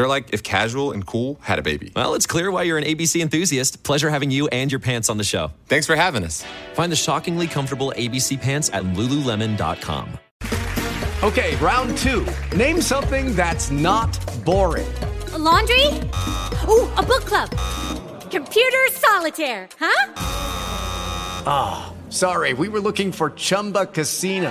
They're like if casual and cool had a baby. Well, it's clear why you're an ABC enthusiast. Pleasure having you and your pants on the show. Thanks for having us. Find the shockingly comfortable ABC pants at lululemon.com. Okay, round two. Name something that's not boring. A laundry? Ooh, a book club. Computer solitaire, huh? Ah, sorry, we were looking for Chumba Casino.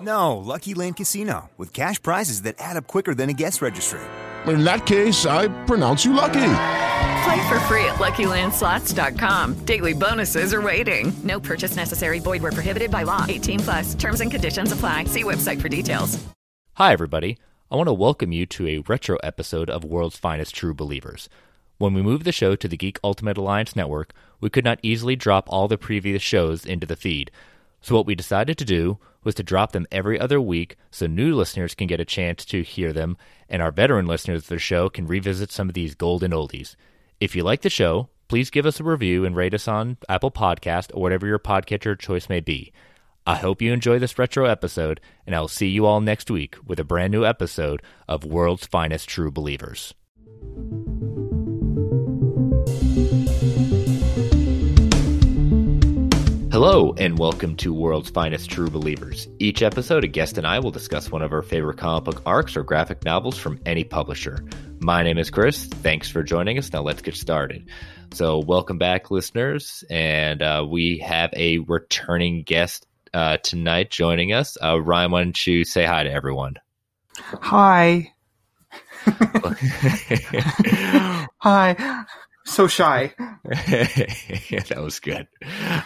No, Lucky Land Casino, with cash prizes that add up quicker than a guest registry. In that case, I pronounce you lucky. Play for free at LuckyLandSlots.com. Daily bonuses are waiting. No purchase necessary. Void where prohibited by law. 18 plus. Terms and conditions apply. See website for details. Hi, everybody. I want to welcome you to a retro episode of World's Finest True Believers. When we moved the show to the Geek Ultimate Alliance network, we could not easily drop all the previous shows into the feed. So, what we decided to do was to drop them every other week so new listeners can get a chance to hear them, and our veteran listeners of the show can revisit some of these golden oldies. If you like the show, please give us a review and rate us on Apple Podcast or whatever your podcatcher choice may be. I hope you enjoy this retro episode, and I'll see you all next week with a brand new episode of World's Finest True Believers. Hello, and welcome to World's Finest True Believers. Each episode, a guest and I will discuss one of our favorite comic book arcs or graphic novels from any publisher. My name is Chris. Thanks for joining us. Now let's get started. So, welcome back, listeners. And uh, we have a returning guest uh, tonight joining us. Uh, Ryan, why don't you say hi to everyone? Hi. Hi. So shy. that was good.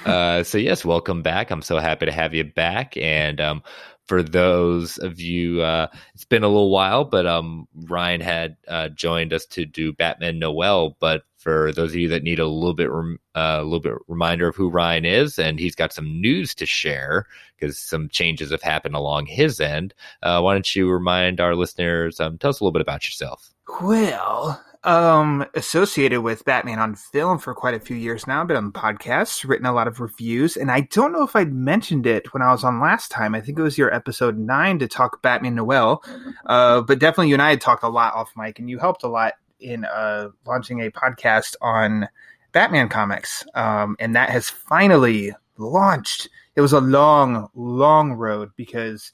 Uh, so yes, welcome back. I'm so happy to have you back. And um, for those of you, uh, it's been a little while, but um, Ryan had uh, joined us to do Batman Noel. But for those of you that need a little bit, rem- uh, a little bit reminder of who Ryan is, and he's got some news to share because some changes have happened along his end. Uh, why don't you remind our listeners? Um, tell us a little bit about yourself. Well, um, associated with Batman on film for quite a few years now. I've been on podcasts, written a lot of reviews, and I don't know if I'd mentioned it when I was on last time. I think it was your episode nine to talk Batman Noel. Uh, but definitely you and I had talked a lot off mic, and you helped a lot in uh, launching a podcast on Batman comics. Um, and that has finally launched. It was a long, long road because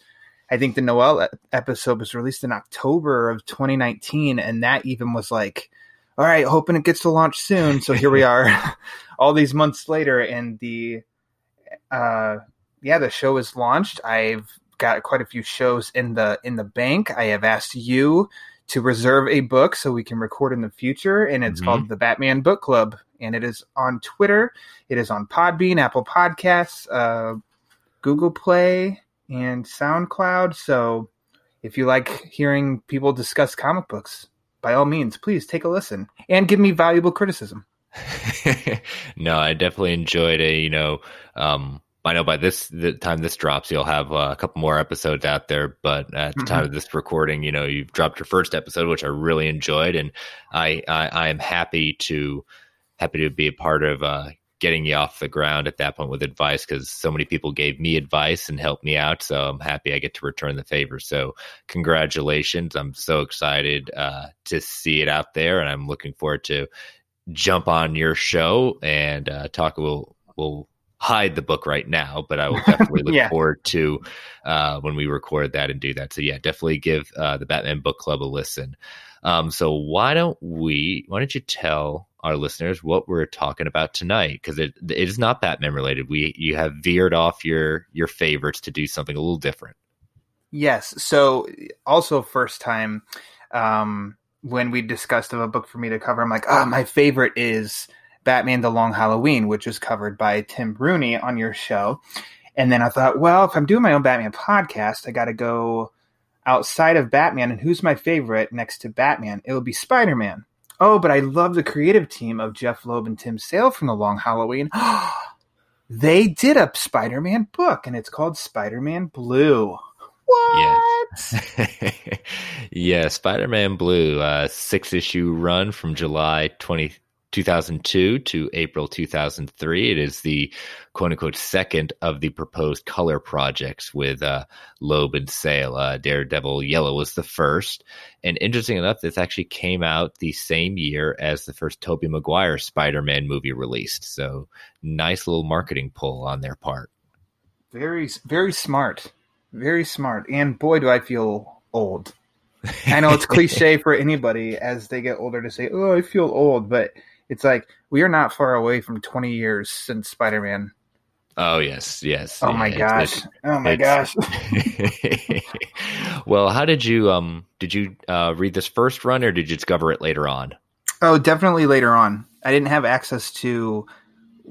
I think the Noel episode was released in October of 2019, and that even was like, all right, hoping it gets to launch soon. So here we are, all these months later, and the uh, yeah, the show is launched. I've got quite a few shows in the in the bank. I have asked you to reserve a book so we can record in the future, and it's mm-hmm. called the Batman Book Club, and it is on Twitter. It is on Podbean, Apple Podcasts, uh, Google Play, and SoundCloud. So if you like hearing people discuss comic books, by all means, please take a listen and give me valuable criticism. no, I definitely enjoyed a you know um, I know by this the time this drops, you'll have uh, a couple more episodes out there. But at the mm-hmm. time of this recording, you know, you've dropped your first episode, which I really enjoyed, and I I, I am happy to happy to be a part of uh, getting you off the ground at that point with advice because so many people gave me advice and helped me out. So I'm happy I get to return the favor. So congratulations! I'm so excited uh, to see it out there, and I'm looking forward to jump on your show and uh, talk. We'll we'll hide the book right now, but I will definitely look yeah. forward to uh, when we record that and do that. So yeah, definitely give uh, the Batman Book Club a listen. Um, so why don't we? Why don't you tell our listeners what we're talking about tonight? Because it it is not Batman related. We you have veered off your your favorites to do something a little different. Yes. So also first time um, when we discussed of a book for me to cover, I'm like, ah, oh, my favorite is Batman The Long Halloween, which was covered by Tim Rooney on your show. And then I thought, well, if I'm doing my own Batman podcast, I got to go outside of Batman. And who's my favorite next to Batman? it would be Spider Man. Oh, but I love the creative team of Jeph Loeb and Tim Sale from The Long Halloween. they did a Spider Man book, and it's called Spider Man Blue. What? Yeah, yeah Spider Man Blue, uh, six issue run from July 20, 2002 to April 2003. It is the quote unquote second of the proposed color projects with uh, Loeb and Sale. Uh, Daredevil Yellow was the first. And interesting enough, this actually came out the same year as the first Tobey Maguire Spider Man movie released. So nice little marketing pull on their part. Very, very smart. Very smart. And boy, do I feel old. I know it's cliche for anybody as they get older to say, "Oh, I feel old," but it's like we are not far away from 20 years since Spider-Man. Oh yes, yes. Oh my gosh. It's, oh my gosh. well, how did you um did you uh, read this first run or did you discover it later on? Oh, definitely later on. I didn't have access to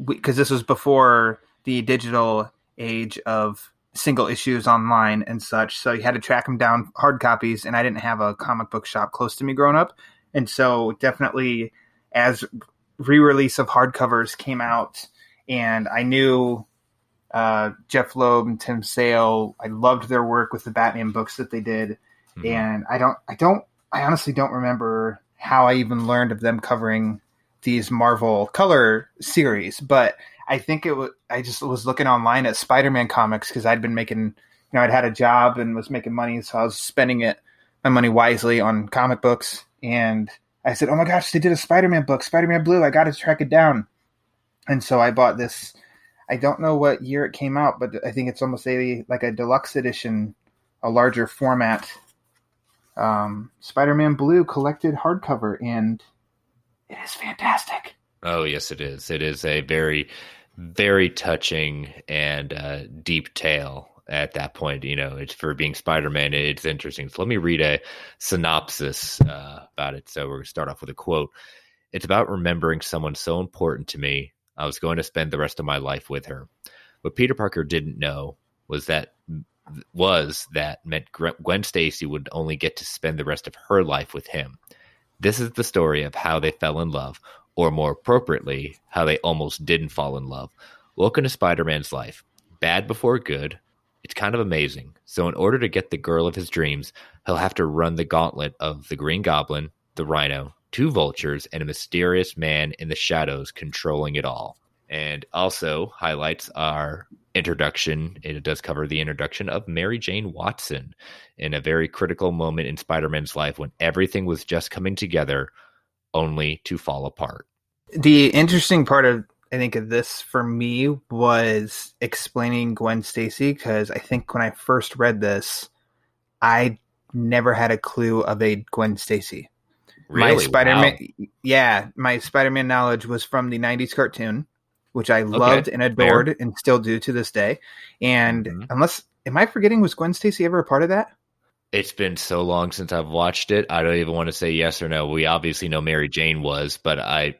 because this was before the digital age of single issues online and such. So you had to track them down hard copies, and I didn't have a comic book shop close to me growing up, and so definitely as re-release of hardcovers came out, and I knew uh, Jeph Loeb and Tim Sale. I loved their work with the Batman books that they did, mm-hmm. and I don't, I don't, I honestly don't remember how I even learned of them covering these Marvel color series, but I think it was. I just was looking online at Spider-Man comics because I'd been making, you know, I'd had a job and was making money, so I was spending it my money wisely on comic books and I said, "Oh my gosh, they did a Spider-Man book, Spider-Man Blue. I got to track it down." And so I bought this. I don't know what year it came out, but I think it's almost a like a deluxe edition, a larger format. Um, Spider-Man Blue collected hardcover, and it is fantastic. Oh yes, it is. It is a very, very touching and uh, deep tale at that point. You know, it's for being Spider Man. It's interesting. So let me read a synopsis uh, about it. So we're going to start off with a quote. It's about remembering someone so important to me. I was going to spend the rest of my life with her. What Peter Parker didn't know was that was that meant Gwen Stacy would only get to spend the rest of her life with him. This is the story of how they fell in love, or more appropriately, how they almost didn't fall in love. Welcome to Spider Man's life. Bad before good, it's kind of amazing. So, in order to get the girl of his dreams, he'll have to run the gauntlet of the Green Goblin, the Rhino, two vultures, and a mysterious man in the shadows controlling it all. And also highlights our introduction. It does cover the introduction of Mary Jane Watson in a very critical moment in Spider Man's life when everything was just coming together, only to fall apart. The interesting part of I think of this for me was explaining Gwen Stacy because I think when I first read this, I never had a clue of a Gwen Stacy. Really? My Spider-Man, yeah, my Spider-Man knowledge was from the '90s cartoon, which I loved and adored, fair. and still do to this day. And Mm-hmm. unless, am I forgetting? Was Gwen Stacy ever a part of that? It's been so long since I've watched it. I don't even want to say yes or no. We obviously know Mary Jane was, but I,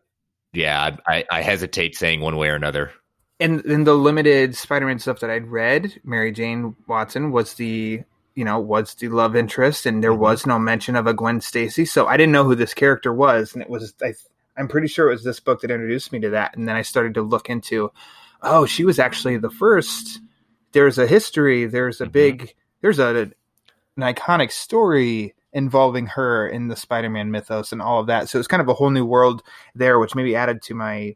yeah, I, I, hesitate saying one way or another. in in the limited Spider-Man stuff that I'd read, Mary Jane Watson was the you know was the love interest, and there mm-hmm. was no mention of a Gwen Stacy, so I didn't know who this character was, and it was I, I'm pretty sure it was this book that introduced me to that, and then I started to look into, oh, she was actually the first. There's a history. There's a mm-hmm. big. There's a an iconic story involving her in the Spider-Man mythos and all of that. So it's kind of a whole new world there, which maybe added to my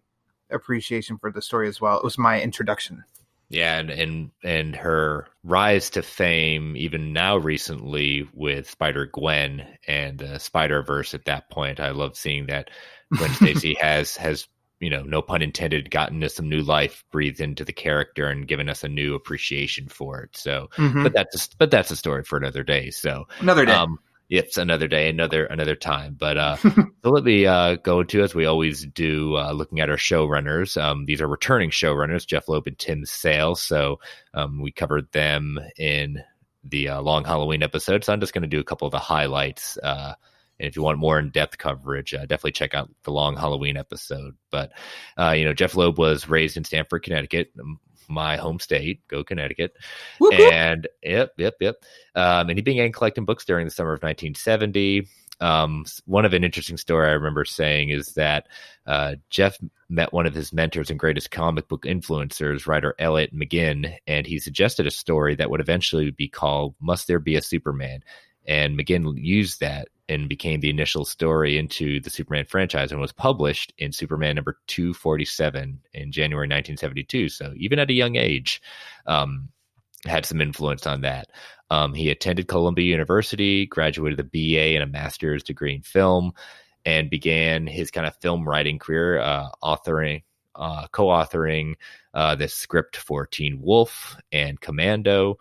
appreciation for the story as well. It was my introduction. Yeah, and and and her rise to fame, even now recently with Spider Gwen and Spider Verse. At that point, I love seeing that Gwen Stacy has has you know, no pun intended, gotten us some new life breathed into the character and given us a new appreciation for it. So, Mhm. but that's a, but that's a story for another day. So Another day. Um, it's another day, another another time. But uh, so let me uh, go into as we always do, uh, looking at our showrunners. Um, these are returning showrunners, Jeph Loeb and Tim Sale. So um, we covered them in the uh, long Halloween episode. So I'm just going to do a couple of the highlights. Uh, and if you want more in depth coverage, uh, definitely check out the long Halloween episode. But uh, you know, Jeph Loeb was raised in Stamford, Connecticut, my home state. Go Connecticut! Whoop, whoop. And yep, yep, yep. Um, and he began collecting books during the summer of 1970. Um, one of an interesting story I remember saying is that uh, Jeph met one of his mentors and greatest comic book influencers, writer Elliot Maggin, and he suggested a story that would eventually be called "Must There Be a Superman?" And Maggin used that and became the initial story into the Superman franchise and was published in Superman number 247 in January 1972. So even at a young age, um, had some influence on that. Um, he attended Columbia University, graduated a BA and a master's degree in film, and began his kind of film writing career, uh, authoring, uh, co-authoring uh, the script for Teen Wolf and Commando.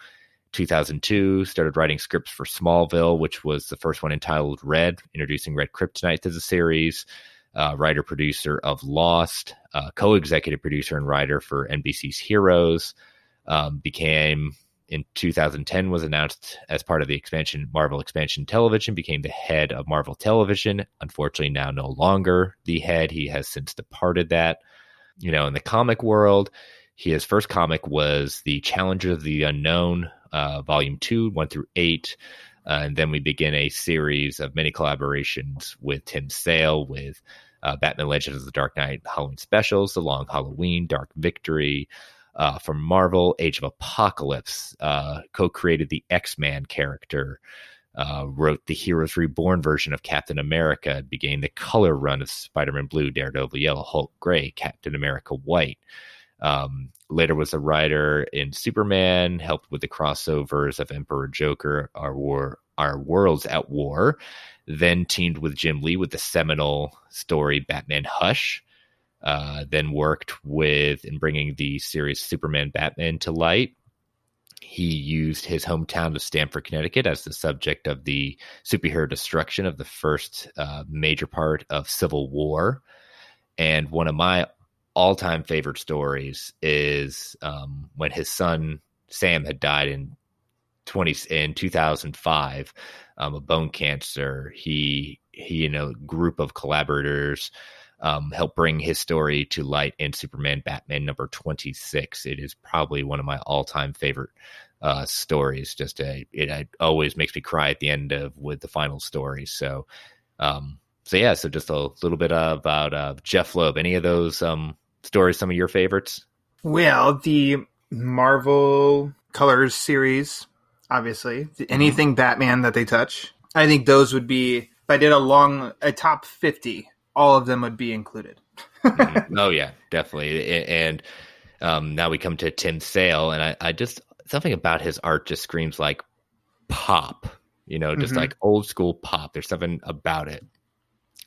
2002, started writing scripts for Smallville, which was the first one entitled Red, introducing Red Kryptonite to the series. Uh, writer producer of Lost, uh, co executive producer and writer for NBC's Heroes. Um, became in 2010 was announced as part of the expansion Marvel expansion television became the head of Marvel Television unfortunately now no longer the head he has since departed that you know in the comic world his first comic was the challenger of the Unknown uh, volume 2 1 through 8 uh, and then we begin a series of many collaborations with Tim Sale with uh, Batman Legends of the Dark Knight Halloween specials, The Long Halloween, Dark Victory, uh, from Marvel, Age of Apocalypse, uh, co created the X Man character, uh, wrote the Heroes Reborn version of Captain America, began the color run of Spider Man Blue, Daredevil Yellow, Hulk Gray, Captain America White. Um, later was a writer in Superman, helped with the crossovers of Emperor Joker, Our War, Our Worlds at War. Then teamed with Jim Lee with the seminal story Batman Hush. Uh, then worked with in bringing the series Superman Batman to light. He used his hometown of Stamford, Connecticut, as the subject of the superhero destruction of the first uh, major part of Civil War. And one of my all-time favorite stories is um, when his son Sam had died in twenty in two thousand five um, of bone cancer. He he and a group of collaborators um, helped bring his story to light in Superman Batman number 26. It is probably one of my all time favorite uh, stories. Just a, it, it always makes me cry at the end of with the final story. So, um, so yeah, so just a little bit about uh, Jeph Loeb. Any of those um, stories, some of your favorites? Well, the Marvel Colors series, obviously, anything Batman that they touch, I think those would be. If I did a long, a top fifty, all of them would be included. Mhm. Oh yeah, definitely. And um, now we come to Tim Sale, and I, I just something about his art just screams like pop. You know, just Mhm. like old school pop. There's something about it.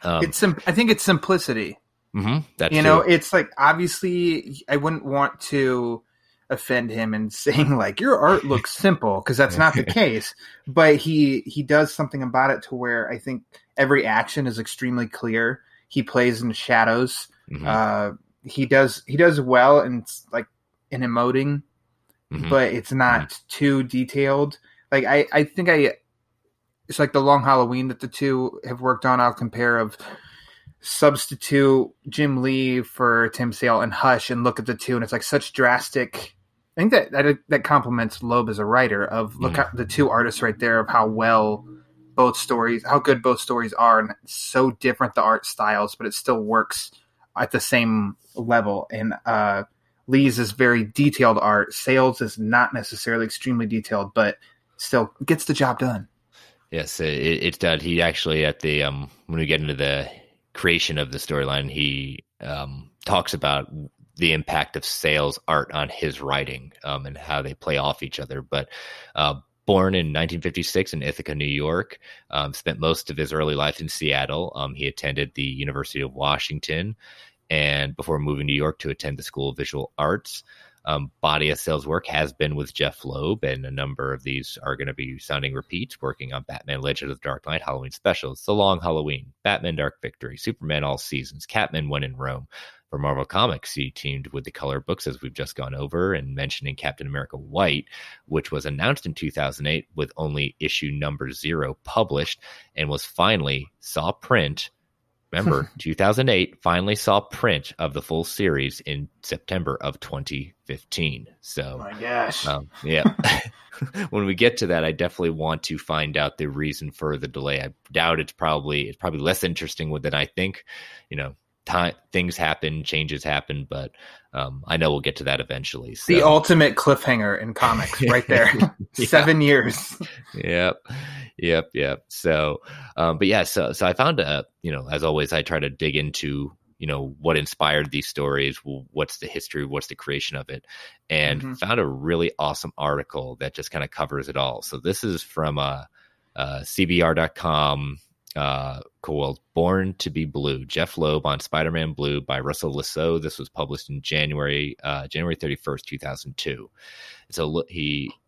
Um, it's sim- I think it's simplicity. Mhm, that's you know, it's like obviously I wouldn't want to. offend him and saying like your art looks simple because that's not the case but he he does something about it to where i think every action is extremely clear he plays in shadows mm-hmm. uh he does he does well in like in emoting mm-hmm. but it's not mm-hmm. too detailed like i i think i it's like the long halloween that the two have worked on i'll compare of substitute Jim Lee for Tim Sale and Hush and look at the two, and it's like such drastic. I think that that, that complements Loeb as a writer. Of look at the two artists right there of how well both stories, how good both stories are, and so different the art styles, but it still works at the same level. And uh, Lee's is very detailed art. Sale's is not necessarily extremely detailed, but still gets the job done. Yes, it, it's done. He actually at the um when we get into the creation of the storyline, he um, talks about the impact of Sale's art on his writing um, and how they play off each other. But uh, born in 1956 in Ithaca, New York, um, spent most of his early life in Seattle. Um, he attended the University of Washington, and before moving to New York to attend the School of Visual Arts. Um, body of Sale's work has been with Jeph Loeb, and a number of these are going to be sounding repeats, working on Batman Legend of the Dark Knight Halloween specials, The Long Halloween, Batman Dark Victory, Superman All Seasons, Catman When in Rome. For Marvel Comics, he teamed with the color books, as we've just gone over, and mentioning Captain America White, which was announced in 2008 with only issue number zero published and was finally saw print Remember, 2008 finally saw print of the full series in September of 2015. So, oh my gosh, um, yeah. when we get to that, I definitely want to find out the reason for the delay. I doubt it's probably it's probably less interesting than I think. You know, time things happen, changes happen, but um, I know we'll get to that eventually. So. The ultimate cliffhanger in comics, right there. Seven years. yep, yep, yep. So, um, but yeah, so so I found a you know as always I try to dig into you know what inspired these stories what's the history what's the creation of it and mm-hmm. found a really awesome article that just kind of covers it all so this is from uh, uh cbr.com uh, called Born to be Blue, Jeph Loeb on Spider Man Blue by Russell Lissau. This was published in January, uh, January 31st, 2002. So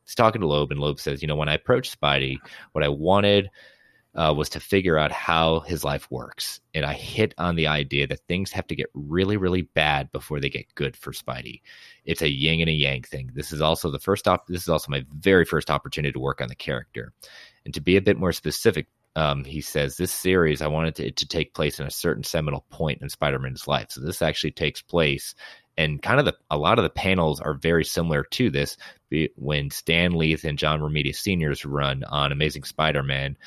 he's talking to Loeb, and Loeb says, You know, when I approached Spidey, what I wanted uh, was to figure out how his life works. And I hit on the idea that things have to get really, really bad before they get good for Spidey. It's a yin and a yang thing. This is also the first op- this is also my very first opportunity to work on the character. And to be a bit more specific, um, he says this series I wanted to, it to take place in a certain seminal point in Spider-Man's life. So this actually takes place, and kind of the a lot of the panels are very similar to this. When Stan Lee and John Romita Senior's run on Amazing Spider-Man,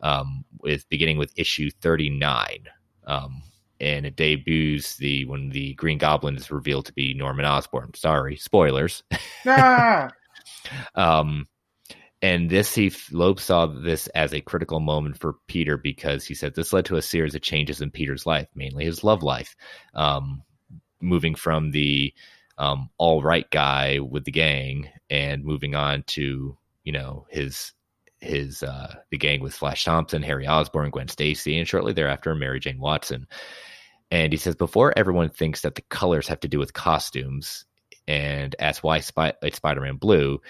um, with beginning with issue thirty nine. Um, and it debuts the when the Green Goblin is revealed to be Norman Osborn. Sorry, spoilers. Ah. um, and this he Loeb saw this as a critical moment for Peter because he said this led to a series of changes in Peter's life, mainly his love life, um, moving from the um, all right guy with the gang and moving on to you know his his uh, the gang with Flash Thompson, Harry Osborn, Gwen Stacy, and shortly thereafter Mary Jane Watson. And he says before everyone thinks that the colors have to do with costumes and asks why Spy- it's Spider-Man blue,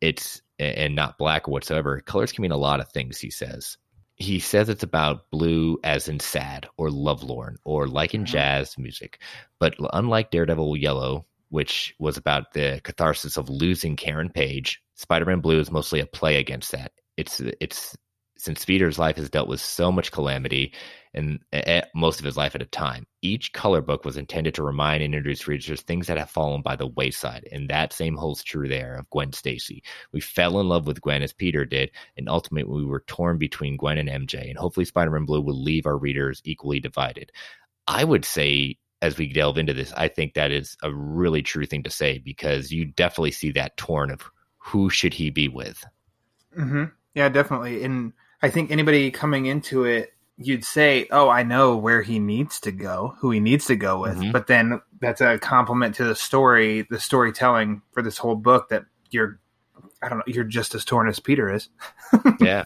it's and not black whatsoever. Colors can mean a lot of things, he says. He says it's about blue as in sad or lovelorn or like in mm-hmm. jazz music. But unlike Daredevil Yellow, which was about the catharsis of losing Karen Page, Spider Man Blue is mostly a play against that. It's it's since Peter's life has dealt with so much calamity and most of his life at a time. Each color book was intended to remind and introduce readers things that have fallen by the wayside, and that same holds true there of Gwen Stacy. We fell in love with Gwen as Peter did, and ultimately we were torn between Gwen and MJ, and hopefully Spider-Man Blue will leave our readers equally divided. I would say as we delve into this, I think that is a really true thing to say because you definitely see that torn of who should he be with. Mm-hmm. Yeah, definitely. And I think anybody coming into it, you'd say, "Oh, I know where he needs to go, who he needs to go with." Mm-hmm. But then that's a compliment to the story, the storytelling for this whole book that you're, I don't know, you're just as torn as Peter is. yeah.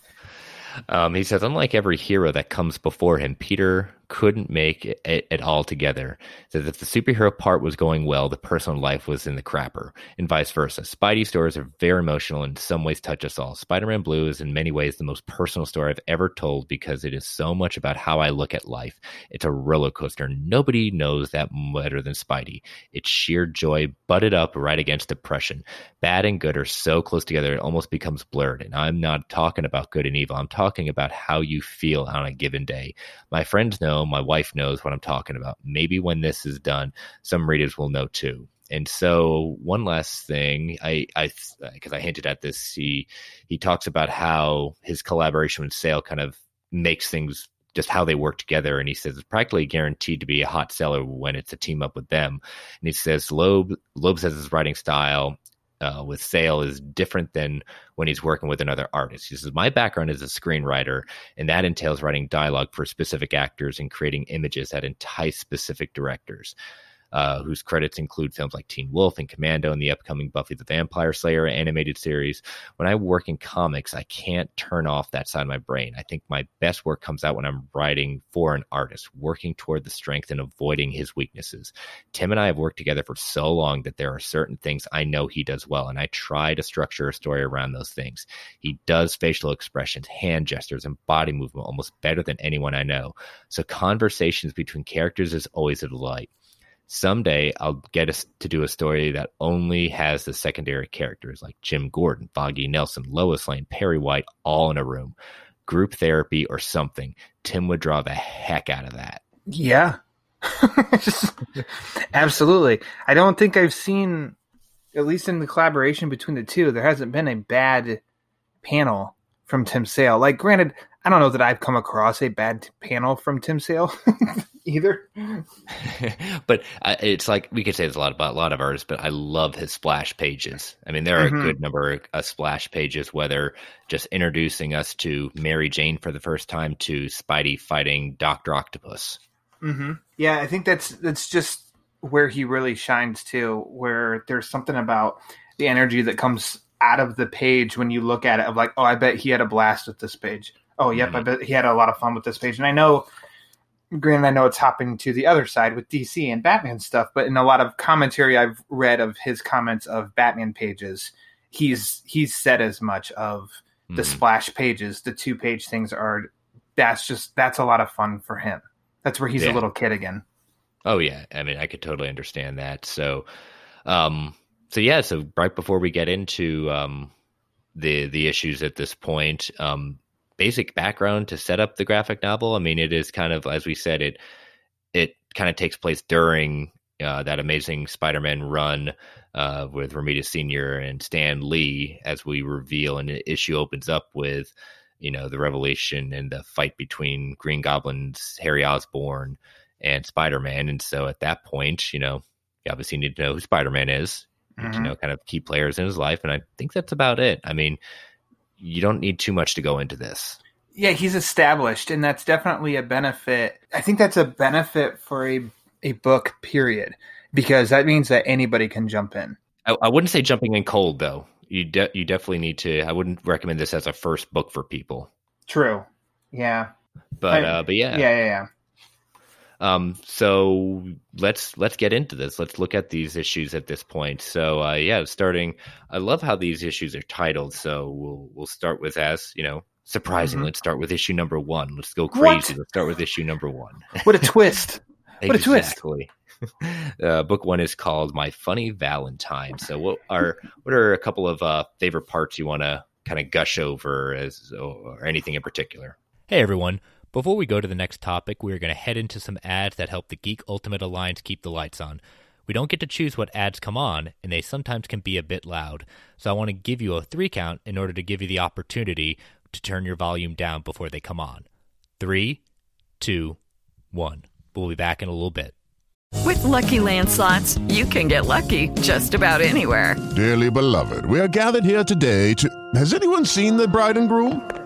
Um, he says, unlike every hero that comes before him, Peter couldn't make it, it, it all together. That if the superhero part was going well, the personal life was in the crapper, and vice versa. Spidey stories are very emotional and in some ways touch us all. Spider Man Blue is in many ways the most personal story I've ever told because it is so much about how I look at life. It's a roller coaster. Nobody knows that better than Spidey. It's sheer joy butted up right against depression. Bad and good are so close together it almost becomes blurred. And I'm not talking about good and evil. I'm talking about how you feel on a given day. My friends know, my wife knows what I'm talking about. Maybe when this is done, some readers will know too. And so, one last thing, I, I, because I hinted at this, he he talks about how his collaboration with Sale kind of makes things just how they work together. And he says it's practically guaranteed to be a hot seller when it's a team up with them. And he says Loeb Loeb says his writing style uh, with Sale is different than when he's working with another artist. He says, My background is a screenwriter, and that entails writing dialogue for specific actors and creating images that entice specific directors uh, whose credits include films like Teen Wolf and Commando and the upcoming Buffy the Vampire Slayer animated series. When I work in comics, I can't turn off that side of my brain. I think my best work comes out when I'm writing for an artist, working toward the strength and avoiding his weaknesses. Tim and I have worked together for so long that there are certain things I know he does well, and I try to structure a story around those things. He does facial expressions, hand gestures, and body movement almost better than anyone I know. So conversations between characters is always a delight someday I'll get us to do a story that only has the secondary characters like Jim Gordon, Foggy Nelson, Lois Lane, Perry White, all in a room. Group therapy or something. Tim would draw the heck out of that. Yeah. Absolutely. I don't think I've seen, at least in the collaboration between the two, there hasn't been a bad panel from Tim Sale. Like, granted, I don't know that I've come across a bad panel from Tim Sale. either. but uh, it's like we could say it's a lot about a lot of artists, but I love his splash pages. I mean, there are mm-hmm. a good number of splash pages, whether just introducing us to Mary Jane for the first time to Spidey fighting Doctor Octopus. Mm-hmm. Yeah, I think that's that's just where he really shines too. Where there's something about the energy that comes out of the page when you look at it of like, oh, I bet he had a blast with this page. Oh, yep, mm-hmm. I bet he had a lot of fun with this page. And I know granted, I know it's hopping to the other side with DC and Batman stuff, but in a lot of commentary I've read of his comments of Batman pages, he's he's said as much of the mm. splash pages, the two page things are that's just that's a lot of fun for him. That's where he's yeah. a little kid again. Oh yeah, I mean I could totally understand that. So, um, so yeah, so right before we get into um, the the issues at this point, um, basic background to set up the graphic novel. I mean, it is kind of as we said it it kind of takes place during uh, that amazing Spider-Man run uh, with Romita Senior and Stan Lee, as we reveal, and the issue opens up with you know the revelation and the fight between Green Goblin's Harry Osborn and Spider-Man, and so at that point, you know, you obviously need to know who Spider-Man is. Mm-hmm. You know, kind of key players in his life, and I think that's about it. I mean, you don't need too much to go into this. Yeah, he's established, and that's definitely a benefit. I think that's a benefit for a a book, period, because that means that anybody can jump in. I, I wouldn't say jumping in cold though. You de- you definitely need to. I wouldn't recommend this as a first book for people. True. Yeah. But I, uh, but yeah. Yeah, yeah, yeah. Um, so let's let's get into this. Let's look at these issues at this point. So uh, yeah, starting. I love how these issues are titled. So we'll we'll start with as you know. Surprising. Mm-hmm. Let's start with issue number one. Let's go crazy. What? Let's start with issue number one. What a twist! what a twist! Exactly. Uh, book one is called "My Funny Valentine." So, what are what are a couple of uh, favorite parts you want to kind of gush over, as or anything in particular? Hey, everyone! Before we go to the next topic, we are going to head into some ads that help the Geek Ultimate Alliance keep the lights on. We don't get to choose what ads come on, and they sometimes can be a bit loud. So I want to give you a three count in order to give you the opportunity to turn your volume down before they come on. Three, two, one. We'll be back in a little bit. With lucky Land Slots, you can get lucky just about anywhere. Dearly beloved, we are gathered here today to. Has anyone seen the bride and groom?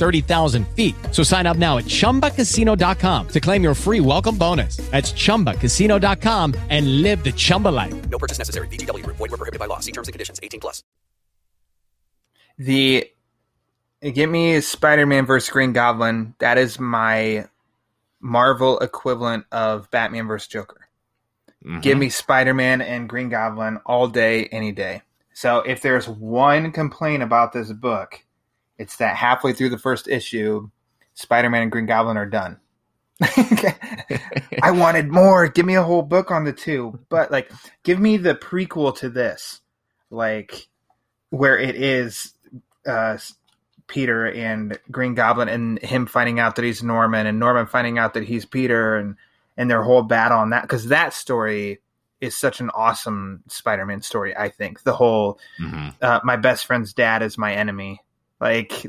30,000 feet. So sign up now at ChumbaCasino.com to claim your free welcome bonus. That's ChumbaCasino.com and live the Chumba life. No purchase necessary. VGW. Void were prohibited by law. See terms and conditions. 18 plus. The Get me Spider-Man versus Green Goblin. That is my Marvel equivalent of Batman versus Joker. Mm-hmm. Give me Spider-Man and Green Goblin all day, any day. So if there's one complaint about this book, it's that halfway through the first issue, Spider Man and Green Goblin are done. I wanted more. Give me a whole book on the two, but like, give me the prequel to this, like where it is uh, Peter and Green Goblin and him finding out that he's Norman and Norman finding out that he's Peter and and their whole battle on that because that story is such an awesome Spider-Man story. I think the whole mm-hmm. uh, my best friend's dad is my enemy like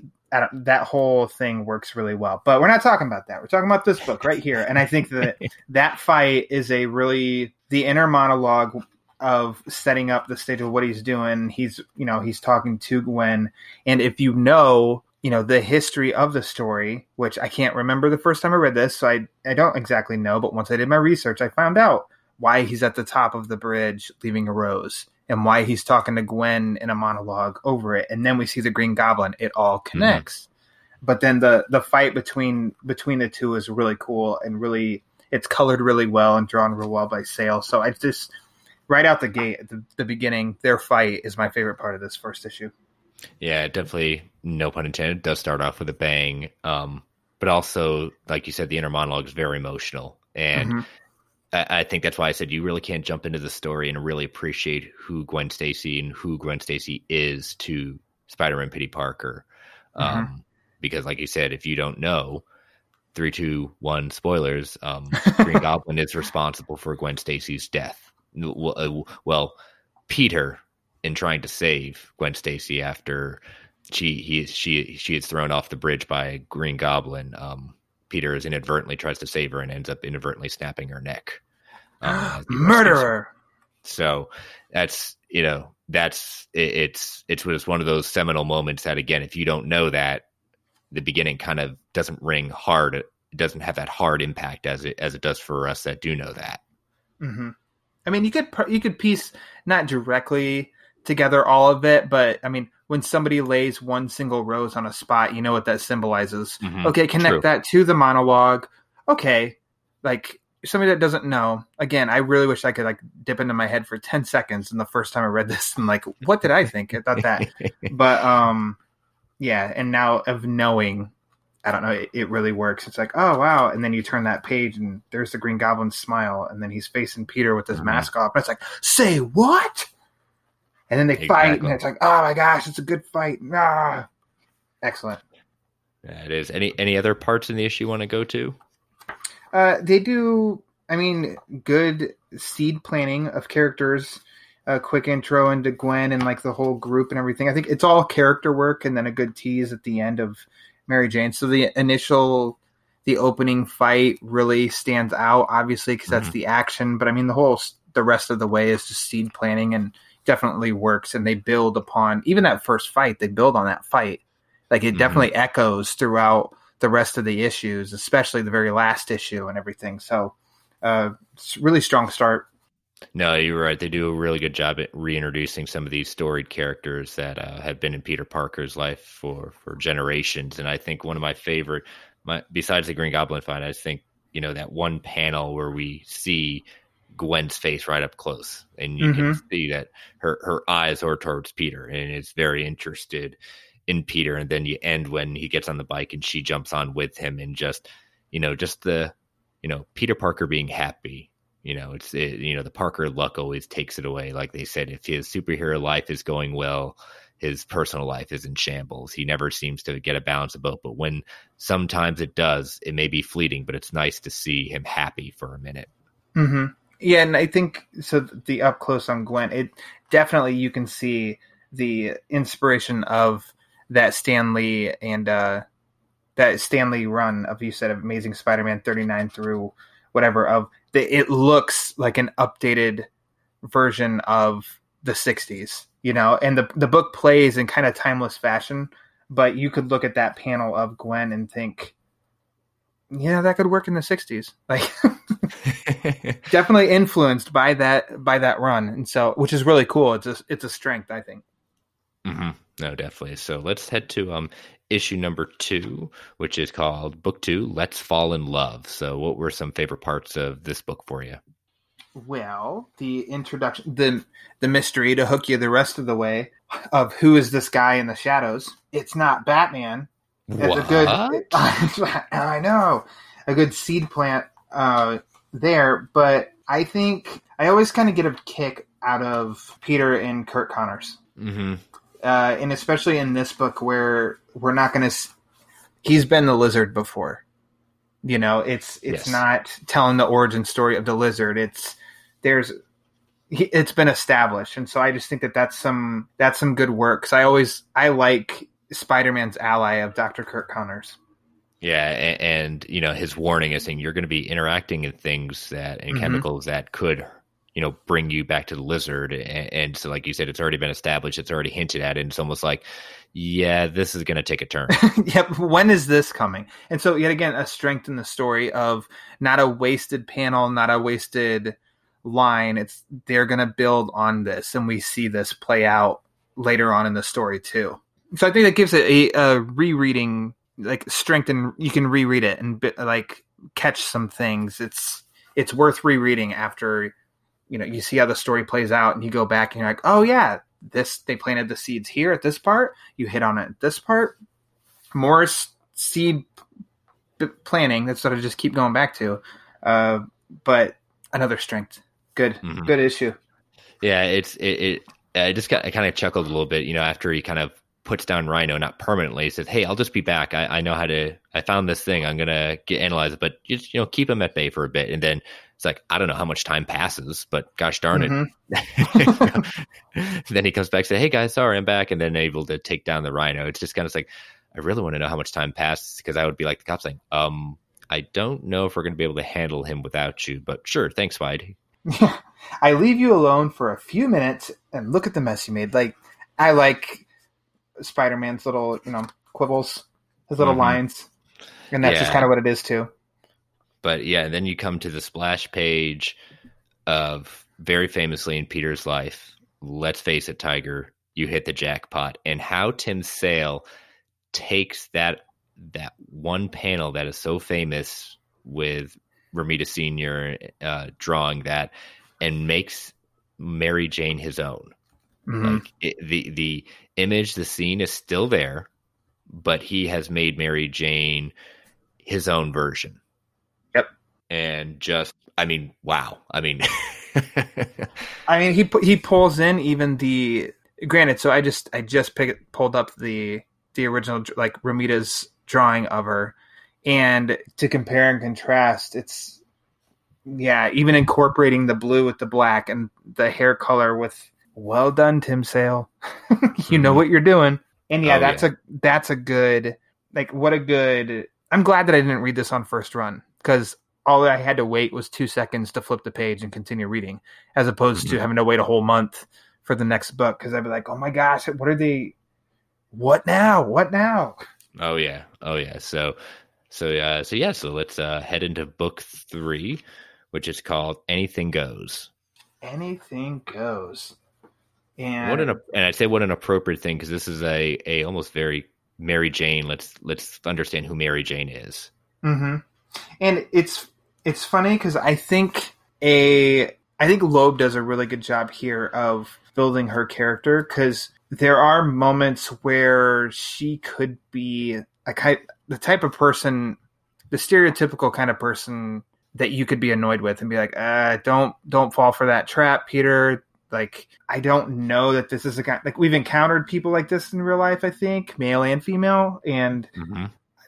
that whole thing works really well. But we're not talking about that. We're talking about this book right here. And I think that that fight is a really the inner monologue of setting up the stage of what he's doing. He's you know he's talking to Gwen, and if you know you know the history of the story, which I can't remember the first time I read this, so I I don't exactly know. But once I did my research, I found out why he's at the top of the bridge leaving a rose and why he's talking to Gwen in a monologue over it, and then we see the Green Goblin. It all mm-hmm. connects. Mm-hmm. But then the the fight between between the two is really cool and really it's colored really well and drawn real well by Sale. So I just right out the gate at the, the beginning, their fight is my favorite part of this first issue. Yeah, definitely. No pun intended. Does start off with a bang, um, but also, like you said, the inner monologue is very emotional, and mm-hmm. I think that's why I said you really can't jump into the story and really appreciate who Gwen Stacy and who Gwen Stacy is to Spider-Man Peter Parker, mm-hmm. um, because like you said, if you don't know, three, two, one, spoilers. Um, Green Goblin is responsible for Gwen Stacy's death. Uh, well, Peter, in trying to save Gwen Stacy after she he she she is thrown off the bridge by Green Goblin. Um, Peter is inadvertently tries to save her and ends up inadvertently snapping her neck. Um, Murderer. So that's you know that's it, it's it's was one of those seminal moments that again, if you don't know that, the beginning kind of doesn't ring hard. It doesn't have that hard impact as it as it does for us that do know that. Mm-hmm. I mean, you could you could piece not directly together all of it, but I mean, when somebody lays one single rose on a spot, you know what that symbolizes. Mm-hmm. Okay, connect True. that to the monologue. Okay, like somebody that doesn't know, again, I really wish I could like dip into my head for 10 seconds. And the first time I read this, and like, what did I think about that? but, um, yeah, and now of knowing, I don't know, it, it, really works. It's like, oh wow, and then you turn that page and there's the Green Goblin smile, and then he's facing Peter with his mm-hmm. mask off, and it's like, say what? And then they exactly. fight, and it's like, oh my gosh, it's a good fight. Ah, excellent. Yeah, it is. Any any other parts in the issue you want to go to? Uh, they do. I mean, good seed planning of characters. A quick intro into Gwen and like the whole group and everything. I think it's all character work, and then a good tease at the end of Mary Jane. So the initial, the opening fight really stands out, obviously, because that's mm-hmm. the action. But I mean, the whole the rest of the way is just seed planning and definitely works. And they build upon even that first fight. They build on that fight like it mm-hmm. definitely echoes throughout the rest of the issues, especially the very last issue and everything. So, uh, really strong start. No, you're right. They do a really good job at reintroducing some of these storied characters that uh, have been in Peter Parker's life for for generations. And I think one of my favorite, my, besides the Green Goblin fight, I think you know that one panel where we see Gwen's face right up close, and you mm-hmm. can see that her her eyes are towards Peter, and is very interested in Peter, and then you end when he gets on the bike and she jumps on with him, and just you know, just the you know Peter Parker being happy. You know, it's it, you know the Parker luck always takes it away. Like they said, if his superhero life is going well, his personal life is in shambles. He never seems to get a balance of both. But when sometimes it does, it may be fleeting, but it's nice to see him happy for a minute. Mm-hmm. Yeah, and I think so. The up close on Gwen, it definitely you can see the inspiration of that Stan Lee and uh, that Stan Lee run of you said of Amazing Spider-Man 39 through whatever of the, it looks like an updated version of the 60s, you know, and the the book plays in kind of timeless fashion, but you could look at that panel of Gwen and think yeah, that could work in the 60s. Like definitely influenced by that by that run and so which is really cool. It's a it's a strength, I think. Mm-hmm. No, definitely. So let's head to um, issue number two, which is called Book Two Let's Fall in Love. So, what were some favorite parts of this book for you? Well, the introduction, the the mystery to hook you the rest of the way of who is this guy in the shadows. It's not Batman. It's what? a good. I know a good seed plant uh, there, but I think I always kind of get a kick out of Peter and Curt Connors. Mm-hmm uh, and especially in this book where we're not going to. He's been the lizard before. You know, it's it's yes. not telling the origin story of the lizard. It's there's it's been established, and so I just think that that's some that's some good work. Because I always I like Spider-Man's ally of Doctor Curt Connors. Yeah, and, and, you know his warning is saying you're going to be interacting in things that and mm-hmm. chemicals that could you know bring you back to the lizard and, and, so like you said it's already been established it's already hinted at and it's almost like yeah this is going to take a turn. Yep when is this coming? And so yet again a strength in the story of not a wasted panel not a wasted line it's they're going to build on this and we see this play out later on in the story too. So i think that gives it a, a rereading like strength and you can reread it and like catch some things. It's it's worth rereading after you know you see how the story plays out and you go back and you're like oh yeah this they planted the seeds here at this part. You hit on it at this part. More seed planning that's what i just keep going back to. Uh, but another strength. Good mm-hmm. good issue. Yeah it's it, it i just got i kind of chuckled a little bit you know after he kind of puts down Rhino, not permanently. He says, "Hey, I'll just be back. I, I know how to. I found this thing. I'm gonna get analyze it, but just you know, keep him at bay for a bit." And then it's like I don't know how much time passes, but gosh darn it. Mm-hmm. then he comes back, say, "Hey guys, sorry, I'm back," and then able to take down the Rhino. It's just kind of like I really want to know how much time passes because I would be like the cop saying, "Um, I don't know if we're going to be able to handle him without you, but sure, thanks, Spide." I leave you alone for a few minutes and look at the mess you made. Like I like Spider Man's little, you know, quibbles, his little mm-hmm. lines, and that's yeah. just kind of what it is too. But yeah, then you come to the splash page of very famously in Peter's life. Let's face it, Tiger, you hit the jackpot, and how Tim Sale takes that that one panel that is so famous with Romita Senior uh, drawing that and makes Mary Jane his own. Mm-hmm. Like it, the the image, the scene is still there. but he has made Mary Jane his own version. Yep. And just, I mean, wow. I mean, I mean, he he pulls in even the granted. So I just I just pick, pulled up the the original like Romita's drawing of her, and to compare and contrast, it's yeah, even incorporating the blue with the black and the hair color with well done, Tim Sale. you know what you're doing, and yeah, Oh, that's yeah. a that's a good like what a good. I'm glad that I didn't read this on first run because all I had to wait was two seconds to flip the page and continue reading, as opposed to Mhm. having to wait a whole month for the next book because I'd be like, oh my gosh, what are they? What now? What now? oh yeah, oh yeah. So, so uh, so yeah. So let's uh, head into book three, which is called Anything Goes. Anything goes. And What an and I'd say what an appropriate thing because this is a a almost very Mary Jane. Let's let's understand who Mary Jane is. hmm And it's it's funny because I think a I think Loeb does a really good job here of building her character because there are moments where she could be a kind the type of person, the stereotypical kind of person that you could be annoyed with and be like, uh, don't don't fall for that trap, Peter. Like I don't know that this is a guy like we've encountered people like this in real life. I think male and female, and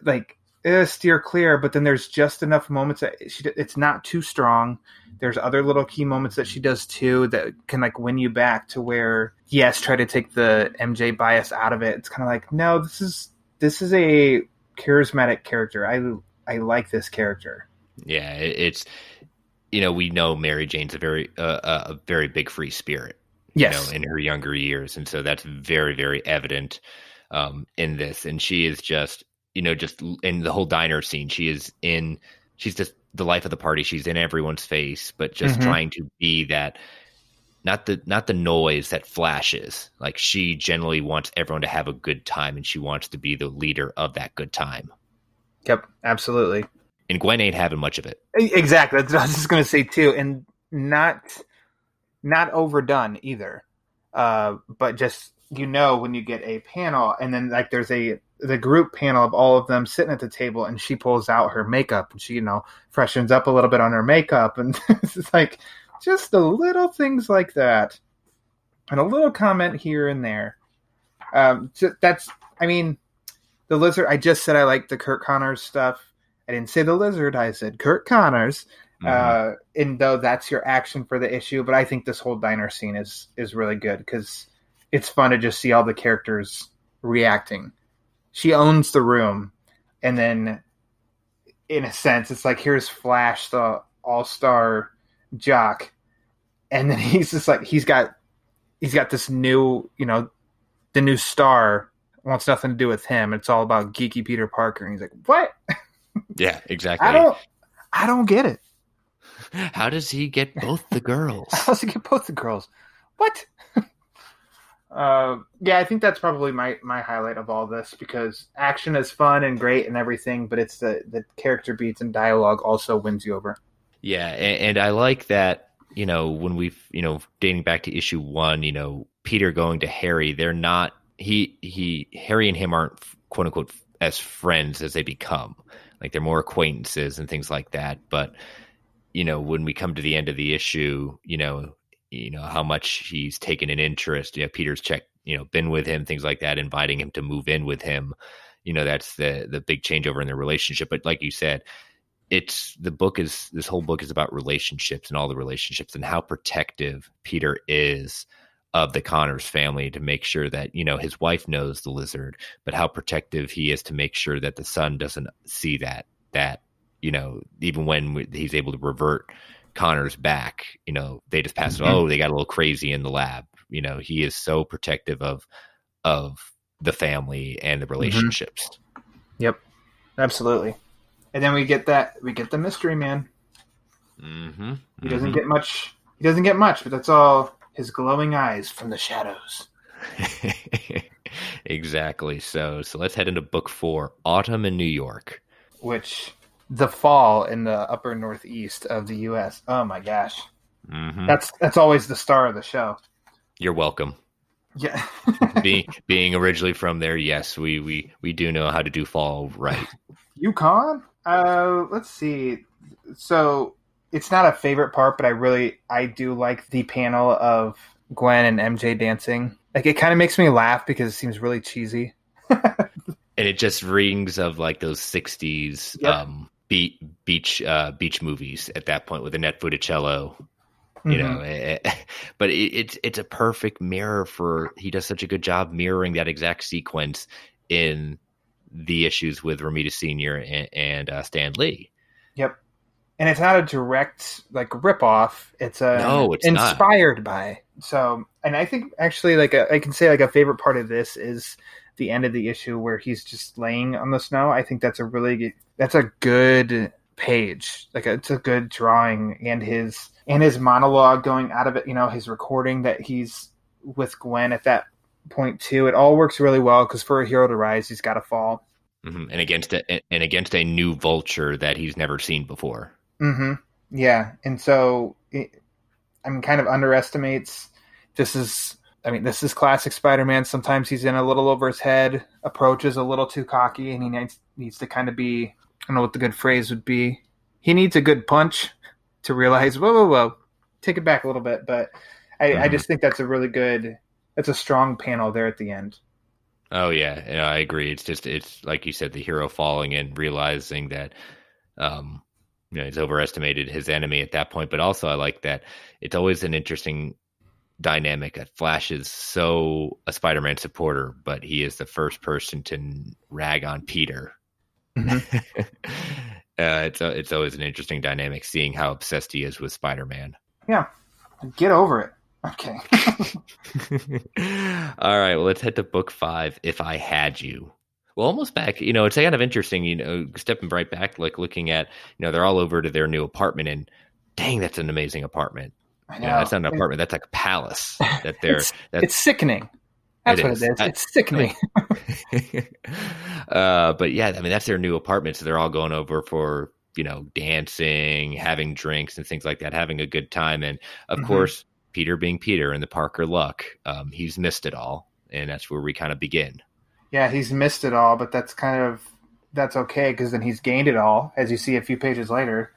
like eh, steer clear but then there's just enough moments that she it's not too strong. There's other little key moments that she does too that can like win you back to where yes try to take the mj bias out of it. It's kind of like no this is this is a charismatic character. I i like this character. Yeah, it's you know we know Mary Jane's a very uh, a very big free spirit. Yes. you know, in her younger years, and so that's very very evident um, in this. And she is just you know just in the whole diner scene. She is in. She's just the life of the party. She's in everyone's face, but just Mhm. trying to be that. Not the not the noise that flashes. Like she generally wants everyone to have a good time, and she wants to be the leader of that good time. yep absolutely And Gwen ain't having much of it. Exactly. That's what I was just to say too, and not not overdone either. Uh, but just you know when you get a panel, and then like there's a the group panel of all of them sitting at the table, and she pulls out her makeup, and she you know freshens up a little bit on her makeup, and it's like just the little things like that, and a little comment here and there. Um, so that's I mean the lizard. I just said I like the Curt Connors stuff. I didn't say the lizard. I said Curt Connors. Uh, and though that's your action for the issue, but I think this whole diner scene is is really good because it's fun to just see all the characters reacting. She owns the room, and then in a sense, it's like here's Flash, the all star jock, and then he's just like he's got he's got this new you know the new star wants nothing to do with him. It's all about geeky Peter Parker, and he's like, what? Yeah, exactly. I don't I don't get it. How does he get both the girls? How does he get both the girls? What? uh, yeah, I think that's probably my, my highlight of all this because action is fun and great and everything, but it's the, the character beats and dialogue also wins you over. Yeah, and, and I like that. You know, when we've you know dating back to issue one, you know, Peter going to Harry, they're not he he Harry and him aren't quote unquote as friends as they become. Like they're more acquaintances and things like that. But you know, when we come to the end of the issue, you know, you know how much he's taken an interest. You know, Peter's checked, you know, been with him, things like that, inviting him to move in with him. You know, that's the the big changeover in their relationship. But like you said, it's the book is this whole book is about relationships and all the relationships and how protective Peter is of the Connors family to make sure that you know his wife knows the lizard, but how protective he is to make sure that the son doesn't see that that you know even when he's able to revert Connors back, you know they just pass it. Mm-hmm. Oh, they got a little crazy in the lab. You know he is so protective of of the family and the mm-hmm. relationships. Yep, absolutely. And then we get that we get the mystery man. Mm-hmm. He doesn't mm-hmm. get much. He doesn't get much, but that's all his glowing eyes from the shadows. exactly. So so let's head into book four, Autumn in New York. Which the fall in the upper northeast of the U.S. Oh my gosh, Mhm. that's that's always the star of the show. You're welcome. Yeah. being being originally from there, yes, we we we do know how to do fall right. Yukon. Uh, let's see. So it's not a favorite part, but I really I do like the panel of Gwen and MJ dancing. Like it kind of makes me laugh because it seems really cheesy. and it just rings of like those 60s Yep. um beach beach uh beach movies at that point with Annette Funicello you know eh, eh, but it, it's it's a perfect mirror for he does such a good job mirroring that exact sequence in the issues with Romita Senior and, and uh, Stan Lee. Yep. And it's not a direct like ripoff. It's a No, it's not. inspired by. So, and I think actually like a, I can say like a favorite part of this is the end of the issue where he's just laying on the snow. I think that's a really that's a good page. Like it's a good drawing and his and his monologue going out of it, you know, his recording that he's with Gwen at that point too. It all works really well cuz for a hero to rise, he's got to fall. Mhm. And against a, and against a new vulture that he's never seen before. Hmm Yeah, and so it, I mean, kind of underestimates. This is, I mean, this is classic Spider-Man. Sometimes he's in a little over his head, approaches a little too cocky, and he needs needs to kind of be. I don't know what the good phrase would be. He needs a good punch to realize, whoa, whoa, whoa, take it back a little bit. But I, I Mhm. just think that's a really good. That's a strong panel there at the end. Oh yeah, yeah, I agree. It's just it's like you said, the hero falling and realizing that um you know he's overestimated his enemy at that point. But also I like that it's always an interesting dynamic that Flash is so a Spider-Man supporter, but he is the first person to rag on Peter. uh, it's a, it's always an interesting dynamic seeing how obsessed he is with Spider-Man. Yeah, get over it. Okay. All right, well, let's head to book five. If I had you, well, almost back. You know, it's kind of interesting. You know, stepping right back, like looking at, you know, they're all over to their new apartment, and dang, that's an amazing apartment. I You know, know. that's not an apartment. That's like a palace. That they're. It's, that's, it's sickening. That's It what is. it is. I- It's sickening. uh, but yeah, I mean, that's their new apartment. So they're all going over for, you know, dancing, having drinks and things like that, having a good time. And of Mhm. course, Peter being Peter and the Parker luck, um, he's missed it all. And that's where we kind of begin. Yeah, he's missed it all, but that's kind of that's okay because then he's gained it all, as you see a few pages later.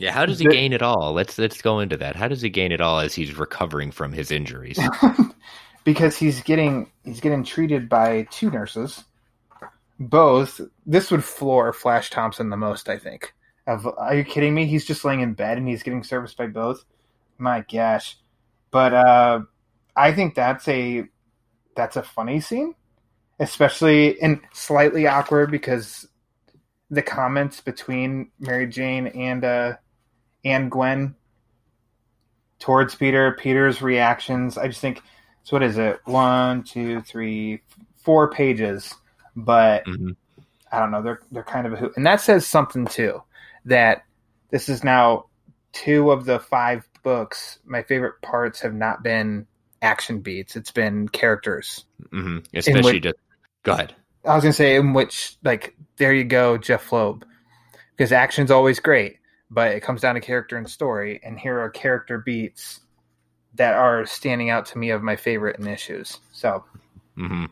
Yeah, how does he gain it all? Let's let's go into that. How does he gain it all as he's recovering from his injuries? because he's getting he's getting treated by two nurses. Both this would floor Flash Thompson the most, I think. Of are you kidding me? He's just laying in bed and he's getting serviced by both. My gosh, but uh, I think that's a that's a funny scene, especially and slightly awkward because the comments between Mary Jane and uh, and Gwen towards Peter, Peter's reactions. I just think so. What is it? One, two, three, four pages, but I don't know. They're they're kind of a hoot, and that says something too. That this is now two of the five books. My favorite parts have not been action beats. It's been characters. hmm Especially which- just go ahead. I was gonna say in which like there you go, Jeph Loeb, because action's always great, but it comes down to character and story, and here are character beats that are standing out to me of my favorite in issues. So hmm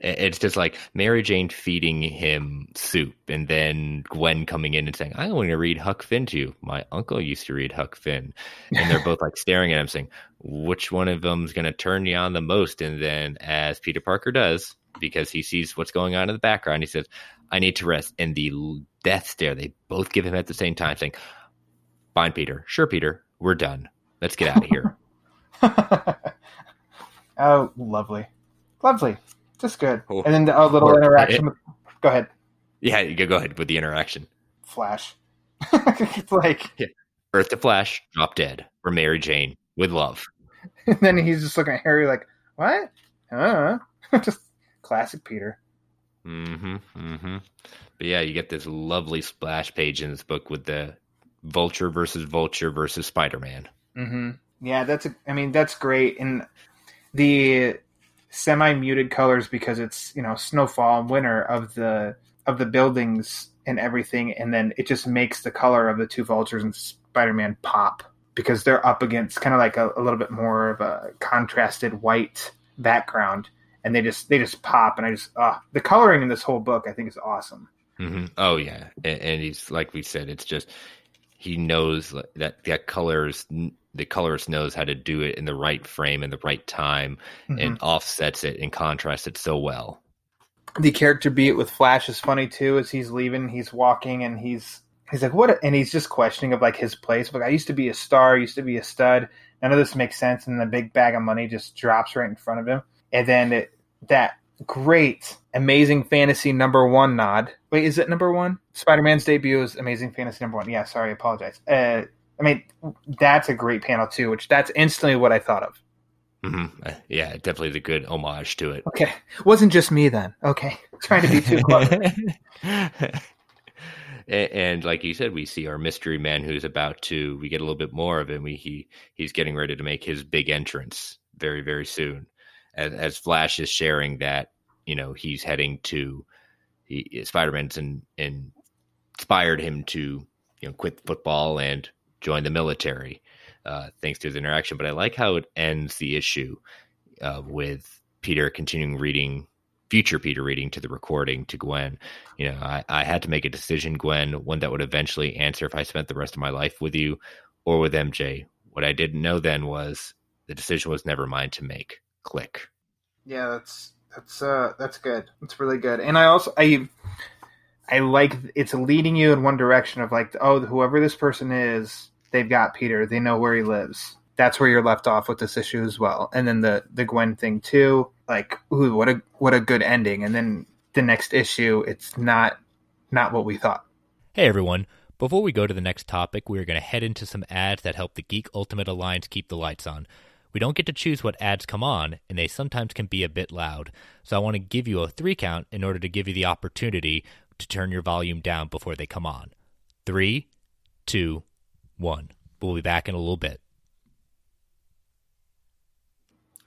It's just like Mary Jane feeding him soup, and then Gwen coming in and saying, "I want to read Huck Finn to you. My uncle used to read Huck Finn," and they're both like staring at him, saying, "Which one of them's going to turn you on the most?" And then, as Peter Parker does, because he sees what's going on in the background, he says, "I need to rest." And the death stare they both give him at the same time, saying, "Fine, Peter. Sure, Peter. We're done. Let's get out of here." oh, lovely, lovely, just good. Oh. And then the, a little Or- interaction. with, go ahead, yeah, you go go ahead with the interaction. Flash. it's like, Earth to Flash, drop dead. For Mary Jane, with love. and then he's just looking at Harry like, what? Uh, just classic Peter. Mm-hmm. Mm-hmm. But yeah, you get this lovely splash page in this book with the Vulture versus Vulture versus Spider-Man. Mm-hmm. Yeah, that's a, I mean that's great, and the semi-muted colors because it's you know snowfall and winter of the of the buildings and everything, and then it just makes the color of the two vultures and Spider-Man pop because they're up against kind of like a, a little bit more of a contrasted white background, and they just they just pop, and I just uh, the coloring in this whole book I think is awesome. Mm-hmm. Oh yeah, and, and, he's like we said, it's just he knows that that colors the colorist knows how to do it in the right frame and the right time, mm-hmm. and offsets it and contrasts it so well. The character beat with Flash is funny too. As he's leaving, he's walking and he's he's like, "What?" And he's just questioning of like his place. Like, I used to be a star, used to be a stud. None of this makes sense. And the big bag of money just drops right in front of him. And then it, that great, amazing fantasy number one nod. Wait, is it number one? Spider Man's debut is amazing fantasy number one. Yeah, sorry, I apologize. Uh, I mean, that's a great panel too, which that's instantly what I thought of. Mm-hmm. Uh, yeah, definitely the good homage to it. Okay, wasn't just me then. Okay, trying to be too clever. and, and, like you said, we see our mystery man who's about to. We get a little bit more of him. We, he he's getting ready to make his big entrance very very soon as, as Flash is sharing that you know he's heading to he, Spider-Man's in, in inspired him to you know quit football and join the military uh, thanks to the interaction. But I like how it ends the issue uh, with Peter continuing reading future Peter reading to the recording to Gwen. You know, I, I had to make a decision, Gwen, one that would eventually answer if I spent the rest of my life with you or with MJ. What I didn't know then was the decision was never mine to make click. Yeah, that's that's uh that's good. That's really good. And I also I I like it's leading you in one direction of like oh whoever this person is, they've got Peter. They know where he lives. That's where you're left off with this issue as well. And then the the Gwen thing too. Like ooh, what a what a good ending. And then the next issue, it's not not what we thought. Hey everyone. Before we go to the next topic, we are going to head into some ads that help the Geek Ultimate Alliance keep the lights on. We don't get to choose what ads come on, and they sometimes can be a bit loud. So I want to give you a three count in order to give you the opportunity to turn your volume down before they come on. Three, two, one. We'll be back in a little bit.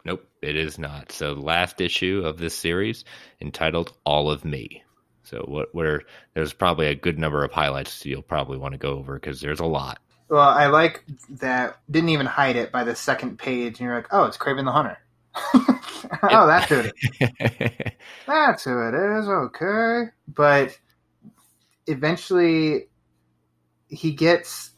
Nope, it is not. So last issue of this series entitled All of Me. So what where there's probably a good number of highlights you'll probably want to go over because there's a lot. Well, I like that didn't even hide it by the second page, and you're like, oh, it's Kraven the Hunter. oh, that's who it is. that's who it is. Okay, but eventually he gets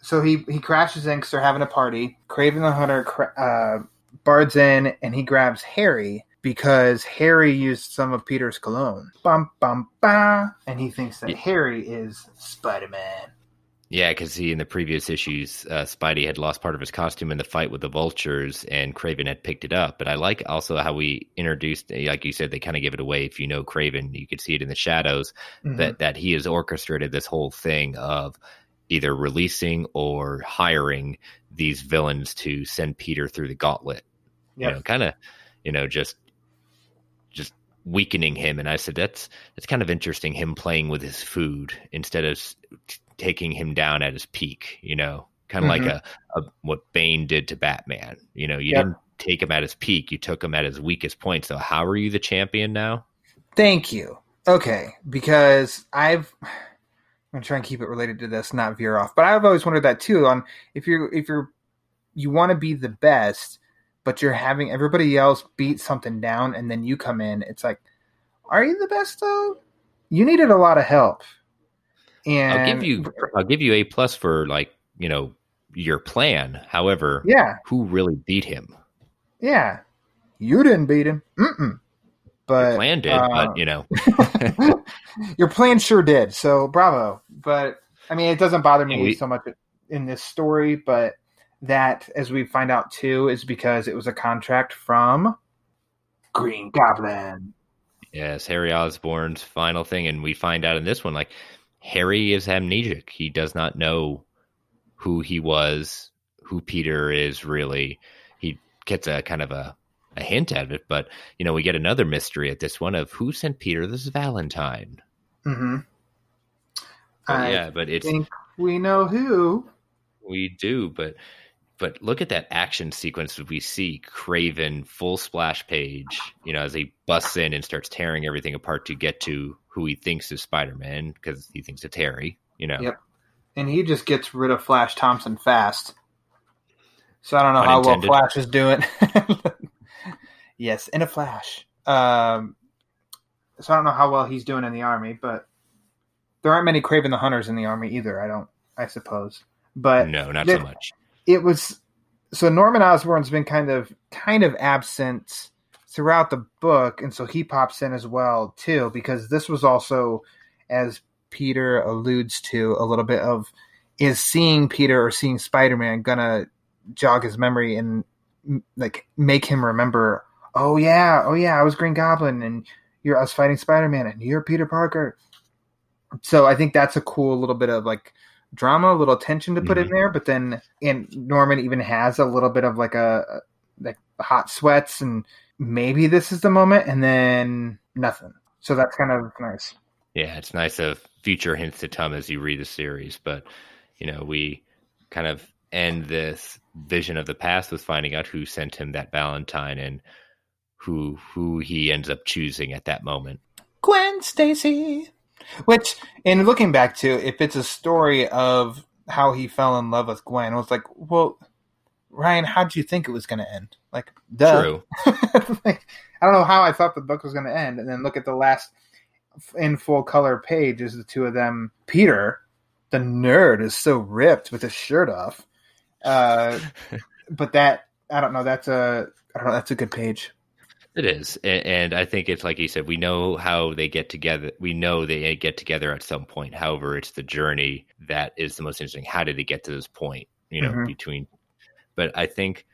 so he he crashes in because they're having a party. Kraven the Hunter uh, bards in and he grabs Harry because Harry used some of Peter's cologne. Bum bum bum, and he thinks that Harry is Spider Man. Yeah, because he in the previous issues, uh, Spidey had lost part of his costume in the fight with the vultures, and Kraven had picked it up. But I like also how we introduced, like you said, they kind of give it away. If you know Kraven, you could see it in the shadows mm-hmm. that that he has orchestrated this whole thing of either releasing or hiring these villains to send Peter through the gauntlet. Yep. You know, kind of, you know, just just weakening him. And I said that's that's kind of interesting. Him playing with his food instead of taking him down at his peak, you know, kind of mm-hmm. like a, a, what Bane did to Batman. You know, you yep. didn't take him at his peak, you took him at his weakest point. So how are you the champion now? Thank you. Okay, because I've I'm gonna try and keep it related to this, not veer off. But I've always wondered that too. On if you're if you're you want to be the best, but you're having everybody else beat something down, and then you come in, it's like, are you the best though? You needed a lot of help. And I'll give you I'll give you a plus for like you know your plan. However, yeah, who really beat him? Yeah, you didn't beat him. Mm-mm. But your plan did, uh, but you know, your plan sure did. So bravo. But I mean, it doesn't bother me we, so much in this story, but that, as we find out too, is because it was a contract from Green Goblin. Yes, Harry Osborn's final thing, and we find out in this one, like Harry is amnesic. He does not know who he was, who Peter is really. He gets a kind of a, a hint at it, but you know, we get another mystery at this one of who sent Peter this Valentine. Mm-hmm. But, yeah, but it's we know who. We do, but but look at that action sequence we see Kraven full splash page, you know, as he busts in and starts tearing everything apart to get to who he thinks is Spider Man because he thinks it's Harry, you know. Yep. And he just gets rid of Flash Thompson fast. So I don't know how well Flash is doing. Yes, in a flash. Um, so I don't know how well he's doing in the army, but there aren't many Kraven the Hunters in the army either. I don't. I suppose, but no, not there- so much. It was so Norman Osborn's been kind of kind of absent throughout the book, and so he pops in as well too because this was also, as Peter alludes to, a little bit of is seeing Peter or seeing Spider Man gonna jog his memory and like make him remember. Oh yeah, oh yeah, I was Green Goblin, and you're us fighting Spider Man, and you're Peter Parker. So I think that's a cool little bit of like drama, a little tension to put in mm-hmm. there. But then, and Norman even has a little bit of like a like hot sweats, and maybe this is the moment, and then nothing. So that's kind of nice. Yeah, it's nice of future hints to come as you read the series, but you know, we kind of end this vision of the past with finding out who sent him that Valentine and who who he ends up choosing at that moment. Gwen Stacy. Which, in looking back to, if it's a story of how he fell in love with Gwen, it was like, well, Ryan, how did you think it was going to end? Like, duh. True. like, I don't know how I thought the book was going to end, and then look at the last in full color page is the two of them. Peter, the nerd, is so ripped with his shirt off. Uh, but that I don't know. That's a I don't know. That's a good page. It is, and I think it's like you said. We know how they get together. We know they get together at some point. However, it's the journey that is the most interesting. How did they get to this point? You know, Mhm. between. But I think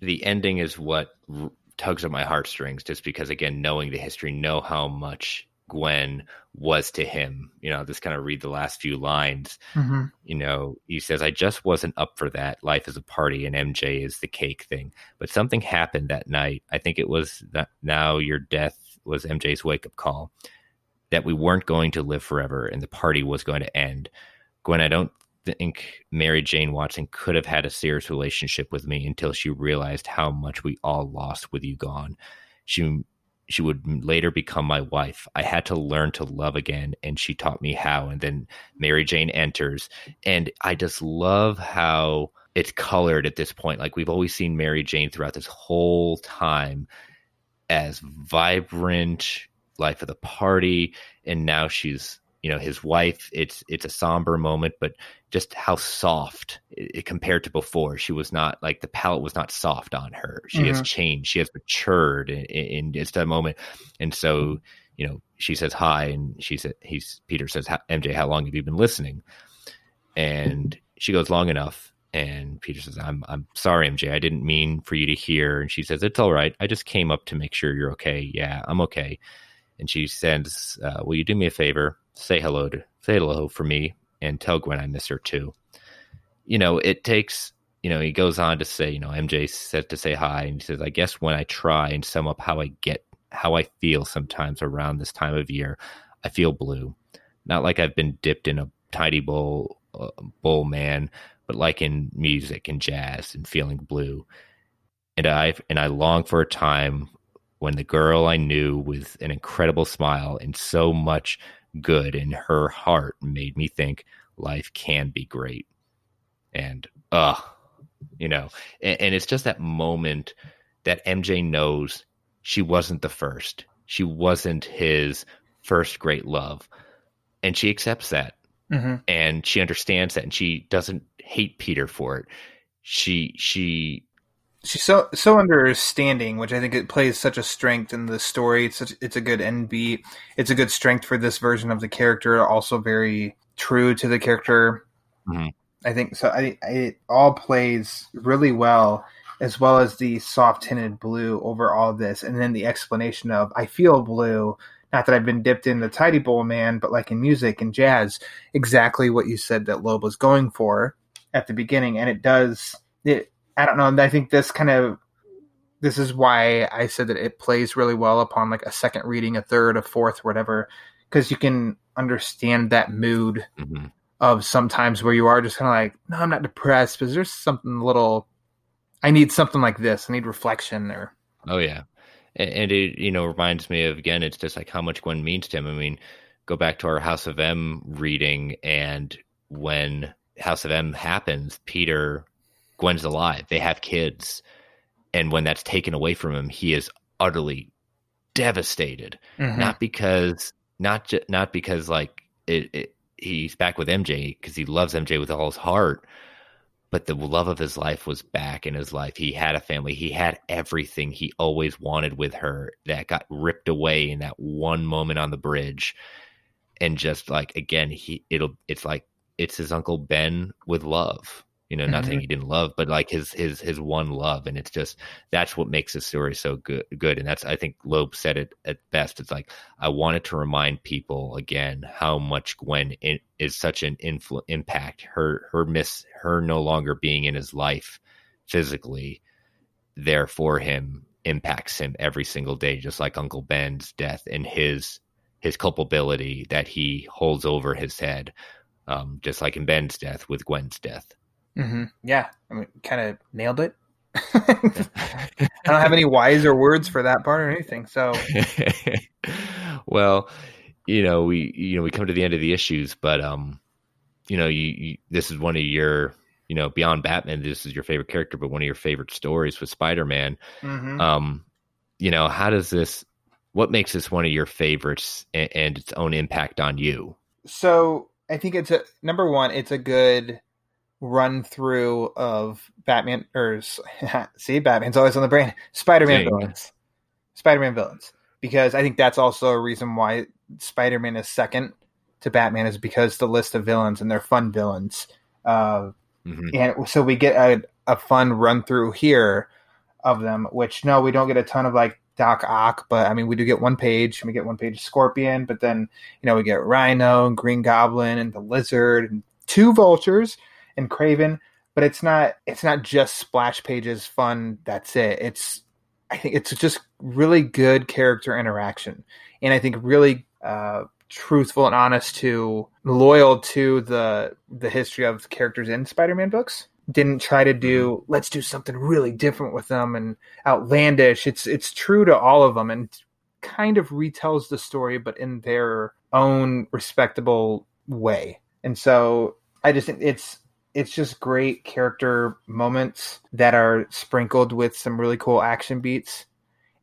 the ending is what r- tugs at my heartstrings, just because again, knowing the history, know how much Gwen was to him. You know, just kind of read the last few lines Mhm. you know, he says, I just wasn't up for that. Life is a party and MJ is the cake thing. But something happened that night. I think it was that now your death was MJ's wake up call that we weren't going to live forever and the party was going to end. Gwen, I don't think Mary Jane Watson could have had a serious relationship with me until she realized how much we all lost with you gone. She she would later become my wife. I had to learn to love again, and she taught me how. And then Mary Jane enters, and I just love how it's colored at this point. Like we've always seen Mary Jane throughout this whole time as vibrant, life of the party, and now she's you know his wife. It's it's a somber moment, but just how soft it, compared to before. She was not like the palette was not soft on her. She has Mhm. changed. She has matured in, in just that moment, and so you know she says hi, and she said he's Peter says MJ, how long have you been listening? And she goes long enough. And Peter says, "I'm I'm sorry, MJ. I didn't mean for you to hear." And she says, "It's all right. I just came up to make sure you're okay. Yeah, I'm okay." And she says, uh, "Will you do me a favor? Say hello to say hello for me, and tell Gwen I miss her too." You know, it takes. You know, he goes on to say, you know, MJ said to say hi, and he says, "I guess when I try and sum up how I get, how I feel sometimes around this time of year, I feel blue. Not like I've been dipped in a tidy bowl, uh, bowl man." but like in music and jazz and feeling blue. And I and I long for a time when the girl I knew with an incredible smile and so much good in her heart made me think life can be great. And uh you know, and, and it's just that moment that MJ knows she wasn't the first. She wasn't his first great love. And she accepts that Mhm. and she understands that and she doesn't hate Peter for it. She she she's so so understanding, which I think it plays such a strength in the story. It's such, it's a good end beat. It's a good strength for this version of the character. Also very true to the character. Mm-hmm. I think so. I, I it all plays really well, as well as the soft tinted blue over all this, and then the explanation of I feel blue. Not that I've been dipped in the tidy bowl man, but like in music and jazz, exactly what you said that Loeb was going for at the beginning, and it does. It I don't know. and I think this kind of this is why I said that it plays really well upon like a second reading, a third, a fourth, whatever, because you can understand that mood Mm-hmm. of sometimes where you are just kind of like, no, I'm not depressed, but there's something a little. I need something like this. I need reflection or Oh yeah, and it you know reminds me of again. It's just like how much Gwen means to him. I mean, go back to our House of M reading, and when House of M happens, Peter, Gwen's alive. They have kids, and when that's taken away from him, he is utterly devastated. Mhm. Not because not ju- not because like it, it he's back with MJ because he loves MJ with all his heart, but the love of his life was back in his life. He had a family. He had everything he always wanted with her that got ripped away in that one moment on the bridge. And just like again, he it'll it's like it's his uncle Ben with love. You know, not saying Mhm. he didn't love, but like his his his one love, and it's just that's what makes the story so good. Good, and that's I think Loeb said it at best. It's like I wanted to remind people again how much Gwen in, is such an influ- impact. Her her miss her no longer being in his life physically, there for him impacts him every single day, just like Uncle Ben's death and his his culpability that he holds over his head, um, just like in Ben's death with Gwen's death. Hmm Yeah, I mean, kind of nailed it. I don't have any wiser words for that part or anything. So well, you know, we you know we come to the end of the issues, but um, you know, you, you this is one of your you know beyond Batman, this is your favorite character, but one of your favorite stories with Spider Man. Mhm. Um, you know, how does this? What makes this one of your favorites and, and its own impact on you? so I think it's a number one. It's a good run through of Batman or see Batman's always on the brain. Spider-Man Dang. villains, Spider-Man villains, because I think that's also a reason why Spider-Man is second to Batman is because the list of villains and they're fun villains. Uh, Mhm. and so we get a, a fun run through here of them which no we don't get a ton of like doc ock but i mean we do get one page and we get one page of scorpion but then you know we get rhino and green goblin and the lizard and two vultures and kraven but it's not it's not just splash pages fun that's it it's i think it's just really good character interaction and i think really uh truthful and honest to loyal to the the history of characters in Spider-Man books. Didn't try to do let's do something really different with them and outlandish. It's it's true to all of them and kind of retells the story but in their own respectable way. And so I just think it's it's just great character moments that are sprinkled with some really cool action beats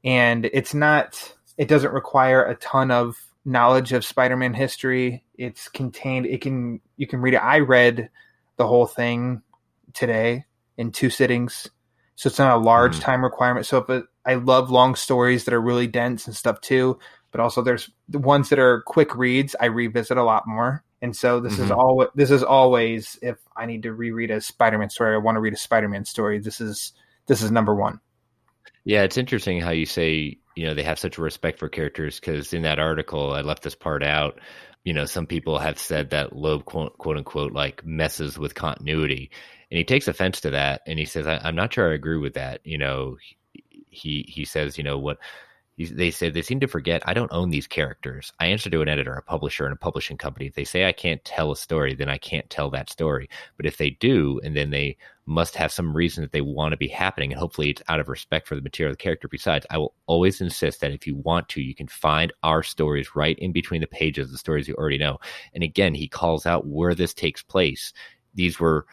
and it's not it doesn't require a ton of knowledge of Spider-Man history. It's contained. It can you can read it. I read the whole thing today in two sittings, so it's not a large hmm. time requirement. So if it, I love long stories that are really dense and stuff too, but also there's the ones that are quick reads. I revisit a lot more, and so this is Mhm. all. This is always if I need to reread a Spider-Man story, I want to read a Spider-Man story. This is this is number one. Yeah, it's interesting how you say, you know, they have such a respect for characters because in that article, I left this part out. You know, some people have said that Loeb, quote, quote unquote, like messes with continuity. And he takes offense to that. And he says, I, I'm not sure I agree with that. You know, he, he says, you know, what they said they seem to forget I don't own these characters. I answer to an editor, a publisher, and a publishing company. If they say I can't tell a story, then I can't tell that story. But if they do, and then they must have some reason that they want to be happening, and hopefully it's out of respect for the material of the character. Besides, I will always insist that if you want to, you can find our stories right in between the pages, the stories you already know. And again, he calls out where this takes place. These were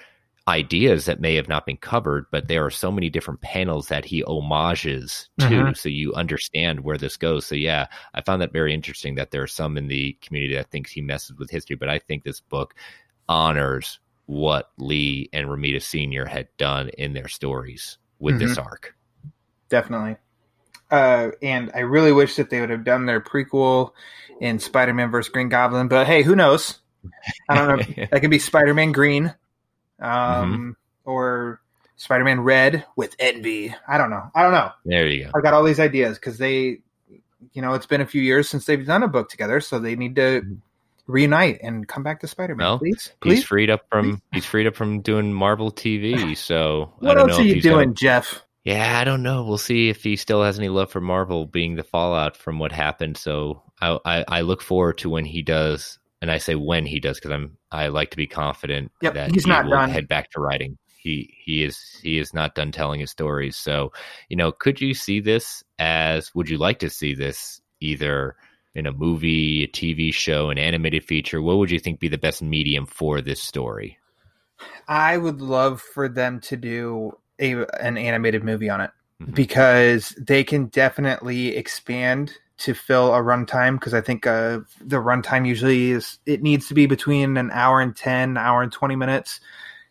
ideas that may have not been covered, but there are so many different panels that he homages to, Mhm. so you understand where this goes. So yeah, I found that very interesting that there are some in the community that thinks he messes with history, but I think this book honors what Lee and Romita Senior had done in their stories with this Mhm. arc. Definitely. Uh, and I really wish that they would have done their prequel in Spider-Man versus Green Goblin, but hey, who knows? I don't know. that could be Spider-Man Green, um, or Spider-Man Red with Envy. I don't know. I don't know. There you go. I've got all these ideas because they, you know, it's been a few years since they've done a book together, so they need to reunite and come back to Spider-Man. Well, please, please. he's freed up from he's freed up from doing Marvel TV. So I what don't else know are you he's gonna- doing, Jeph? Yeah, I don't know. We'll see if he still has any love for Marvel, being the fallout from what happened. So I, I, I look forward to when he does, and I say when he does because I'm I like to be confident Yep, that he's he not will done. head back to writing. He he is he is not done telling his stories. So you know, could you see this as? Would you like to see this either? In a movie, a TV show, an animated feature, what would you think be the best medium for this story? I would love for them to do a an animated movie on it. Mm-hmm. because they can definitely expand to fill a runtime because I think uh, the runtime usually is it needs to be between an hour and 10, hour and 20 minutes.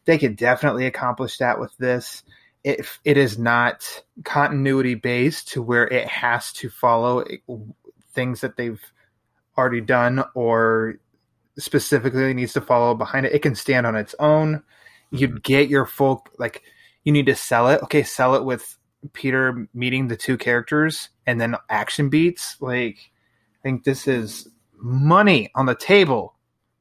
They could definitely accomplish that with this. If it is not continuity based to where it has to follow things that they've already done or specifically needs to follow behind it, it can stand on its own. You'd get your full like you need to sell it. Okay, sell it with Peter meeting the two characters and then action beats. Like, I think this is money on the table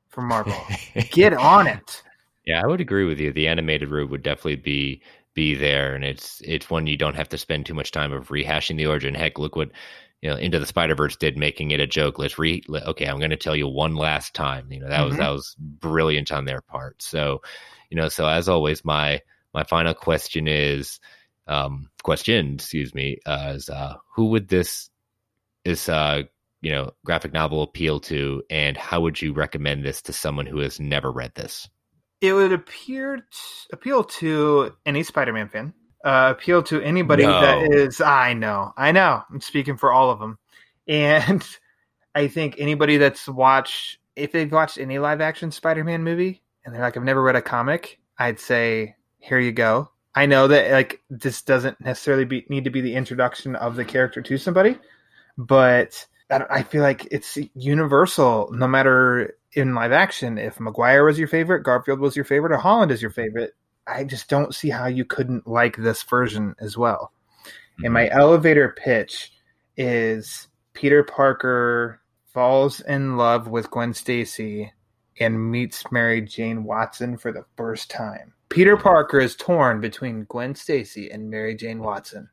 for Marvel. Get on it. Yeah, I would agree with you. The animated route would definitely be be there, and it's it's one you don't have to spend too much time of rehashing the origin. Heck, look what you know Into the Spider Verse did, making it a joke. Let's re okay, I'm going to tell you one last time. You know that mm-hmm. was that was brilliant on their part. So, you know, so as always, my my final question is um, question, excuse me, uh, is uh, who would this this uh, you know graphic novel appeal to, and how would you recommend this to someone who has never read this? It would appear t- appeal to any Spider-Man fan. Uh, appeal to anybody no. that is. I know, I know. I'm speaking for all of them, and I think anybody that's watched, if they've watched any live action Spider-Man movie, and they're like, I've never read a comic, I'd say, here you go. I know that like this doesn't necessarily be, need to be the introduction of the character to somebody, but I feel like it's universal. No matter in live action, if Maguire was your favorite, Garfield was your favorite, or Holland is your favorite, I just don't see how you couldn't like this version as well. Mm-hmm. And my elevator pitch is Peter Parker falls in love with Gwen Stacy and meets Mary Jane Watson for the first time. Peter Parker is torn between Gwen Stacy and Mary Jane Watson.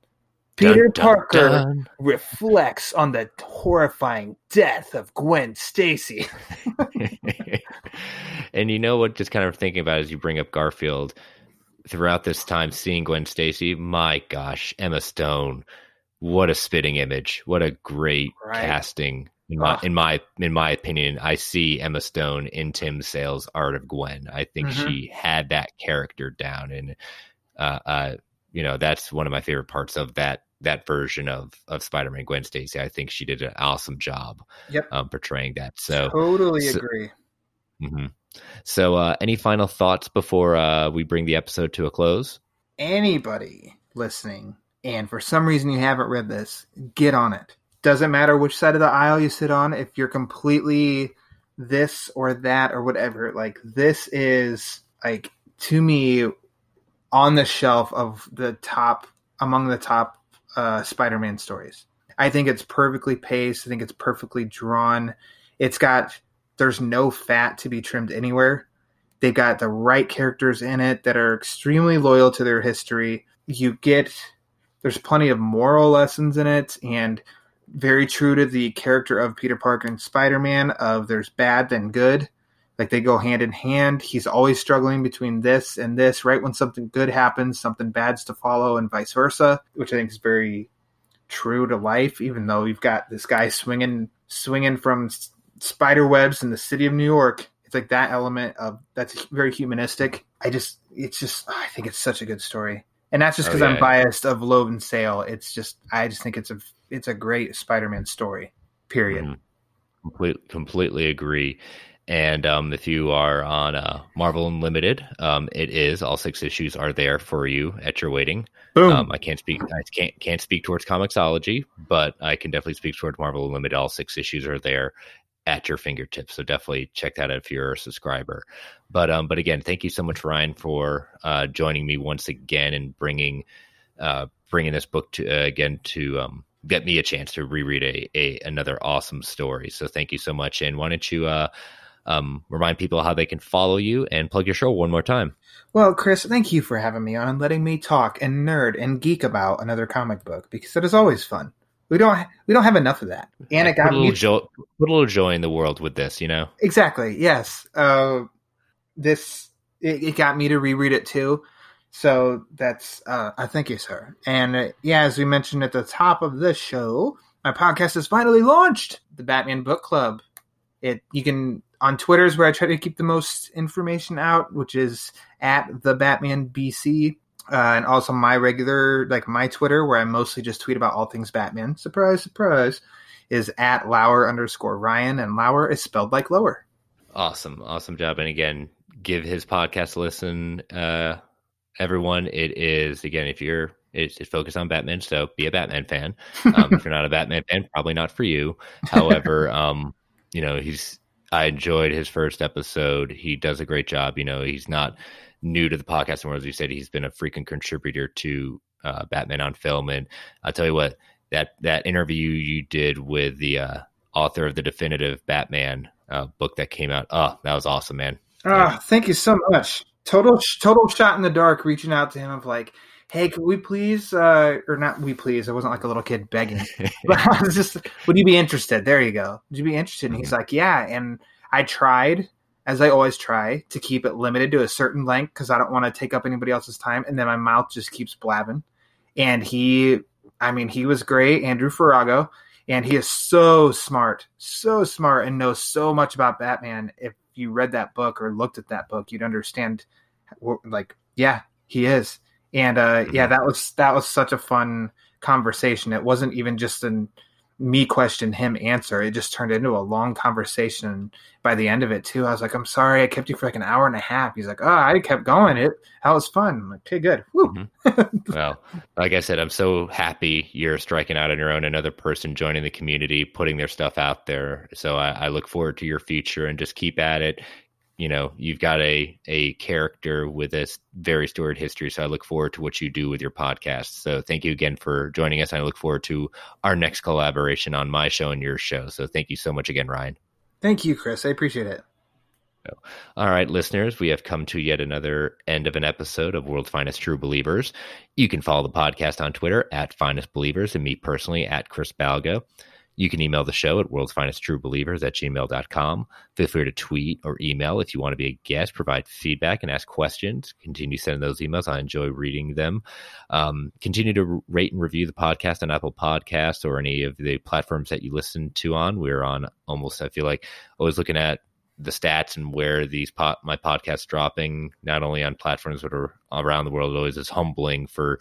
Peter dun, dun, Parker dun. reflects on the horrifying death of Gwen Stacy. and you know what? Just kind of thinking about as you bring up Garfield throughout this time, seeing Gwen Stacy. My gosh, Emma Stone! What a spitting image! What a great right. casting in my, in my in my opinion, I see Emma Stone in Tim Sale's Art of Gwen. I think mm-hmm. she had that character down, and uh, uh, you know that's one of my favorite parts of that that version of of Spider-Man Gwen Stacy. I think she did an awesome job, yep. um, portraying that. So totally so, agree. Mm-hmm. So, uh, any final thoughts before uh, we bring the episode to a close? Anybody listening, and for some reason you haven't read this, get on it doesn't matter which side of the aisle you sit on if you're completely this or that or whatever like this is like to me on the shelf of the top among the top uh, spider-man stories. I think it's perfectly paced. I think it's perfectly drawn. It's got there's no fat to be trimmed anywhere. They've got the right characters in it that are extremely loyal to their history. You get there's plenty of moral lessons in it and very true to the character of Peter Parker and Spider Man of there's bad then good. Like they go hand in hand. He's always struggling between this and this. Right when something good happens, something bad's to follow, and vice versa, which I think is very true to life. Even though you've got this guy swinging, swinging from spider webs in the city of New York, it's like that element of that's very humanistic. I just, it's just, I think it's such a good story, and that's just because oh, yeah. I'm biased of Loeb and Sale. It's just, I just think it's a it's a great Spider-Man story. Period. Mm, complete, completely agree. And um, if you are on uh, Marvel Unlimited, um, it is all six issues are there for you at your waiting. Boom. Um, I can't speak. I can't can't speak towards Comixology, but I can definitely speak towards Marvel Unlimited. All six issues are there at your fingertips. So definitely check that out if you're a subscriber. But um, but again, thank you so much, Ryan, for uh, joining me once again and bringing uh, bringing this book to uh, again to um, get me a chance to reread a, a another awesome story. So thank you so much. And why don't you uh, um, remind people how they can follow you and plug your show one more time? Well, Chris, thank you for having me on and letting me talk and nerd and geek about another comic book because it is always fun. We don't we don't have enough of that, and it got put a, little joy, put a little joy in the world with this, you know. Exactly. Yes. Uh, this it, it got me to reread it too. So that's uh, I thank you, sir. And uh, yeah, as we mentioned at the top of the show, my podcast is finally launched, the Batman Book Club. It you can on Twitter is where I try to keep the most information out, which is at the Batman BC. Uh, and also my regular, like my Twitter, where I mostly just tweet about all things Batman. Surprise, surprise, is at Lauer underscore Ryan, and Lauer is spelled like lower. Awesome, awesome job. And again, give his podcast a listen, uh, everyone. It is again, if you're it's, it's focused on Batman, so be a Batman fan. Um, if you're not a Batman fan, probably not for you. However, um, you know he's. I enjoyed his first episode. He does a great job. You know, he's not new to the podcast, and as you said, he's been a freaking contributor to uh, Batman on film. And I'll tell you what that that interview you did with the uh, author of the definitive Batman uh, book that came out. Oh, that was awesome, man. Ah, thank you so much. Total, total shot in the dark. Reaching out to him of like, hey, can we please, uh, or not we please? I wasn't like a little kid begging, but I was just, would you be interested? There you go. Would you be interested? And he's Mm-hmm. like, yeah. And I tried, as I always try, to keep it limited to a certain length because I don't want to take up anybody else's time. And then my mouth just keeps blabbing. And he, I mean, he was great, Andrew Farago, and he is so smart, so smart, and knows so much about Batman. If you read that book or looked at that book, you'd understand. Like, yeah, he is, and uh, yeah, that was that was such a fun conversation. It wasn't even just an me question him answer. It just turned into a long conversation. By the end of it, too, I was like, "I'm sorry, I kept you for like an hour and a half." He's like, "Oh, I kept going. It that was fun." I'm like, "Okay, good." Woo. Mm-hmm. well, like I said, I'm so happy you're striking out on your own. Another person joining the community, putting their stuff out there. So I, I look forward to your future and just keep at it. You know, you've got a a character with a very storied history. So I look forward to what you do with your podcast. So thank you again for joining us. I look forward to our next collaboration on my show and your show. So thank you so much again, Ryan. Thank you, Chris. I appreciate it. All right, listeners, we have come to yet another end of an episode of World's Finest True Believers. You can follow the podcast on Twitter at Finest Believers and me personally at Chris Balgo. You can email the show at world's finest true believers at gmail.com. Feel free to tweet or email if you want to be a guest, provide feedback, and ask questions. Continue sending those emails. I enjoy reading them. Um, continue to rate and review the podcast on Apple Podcasts or any of the platforms that you listen to on. We're on almost, I feel like, always looking at the stats and where these po- my podcasts dropping not only on platforms but are around the world. Always is humbling for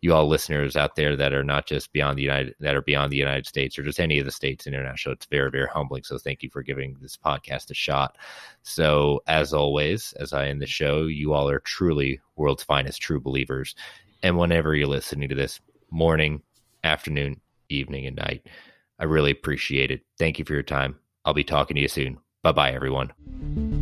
you all listeners out there that are not just beyond the United that are beyond the United States or just any of the states international. It's very very humbling. So thank you for giving this podcast a shot. So as always, as I end the show, you all are truly world's finest true believers. And whenever you're listening to this, morning, afternoon, evening, and night, I really appreciate it. Thank you for your time. I'll be talking to you soon. Bye bye, everyone.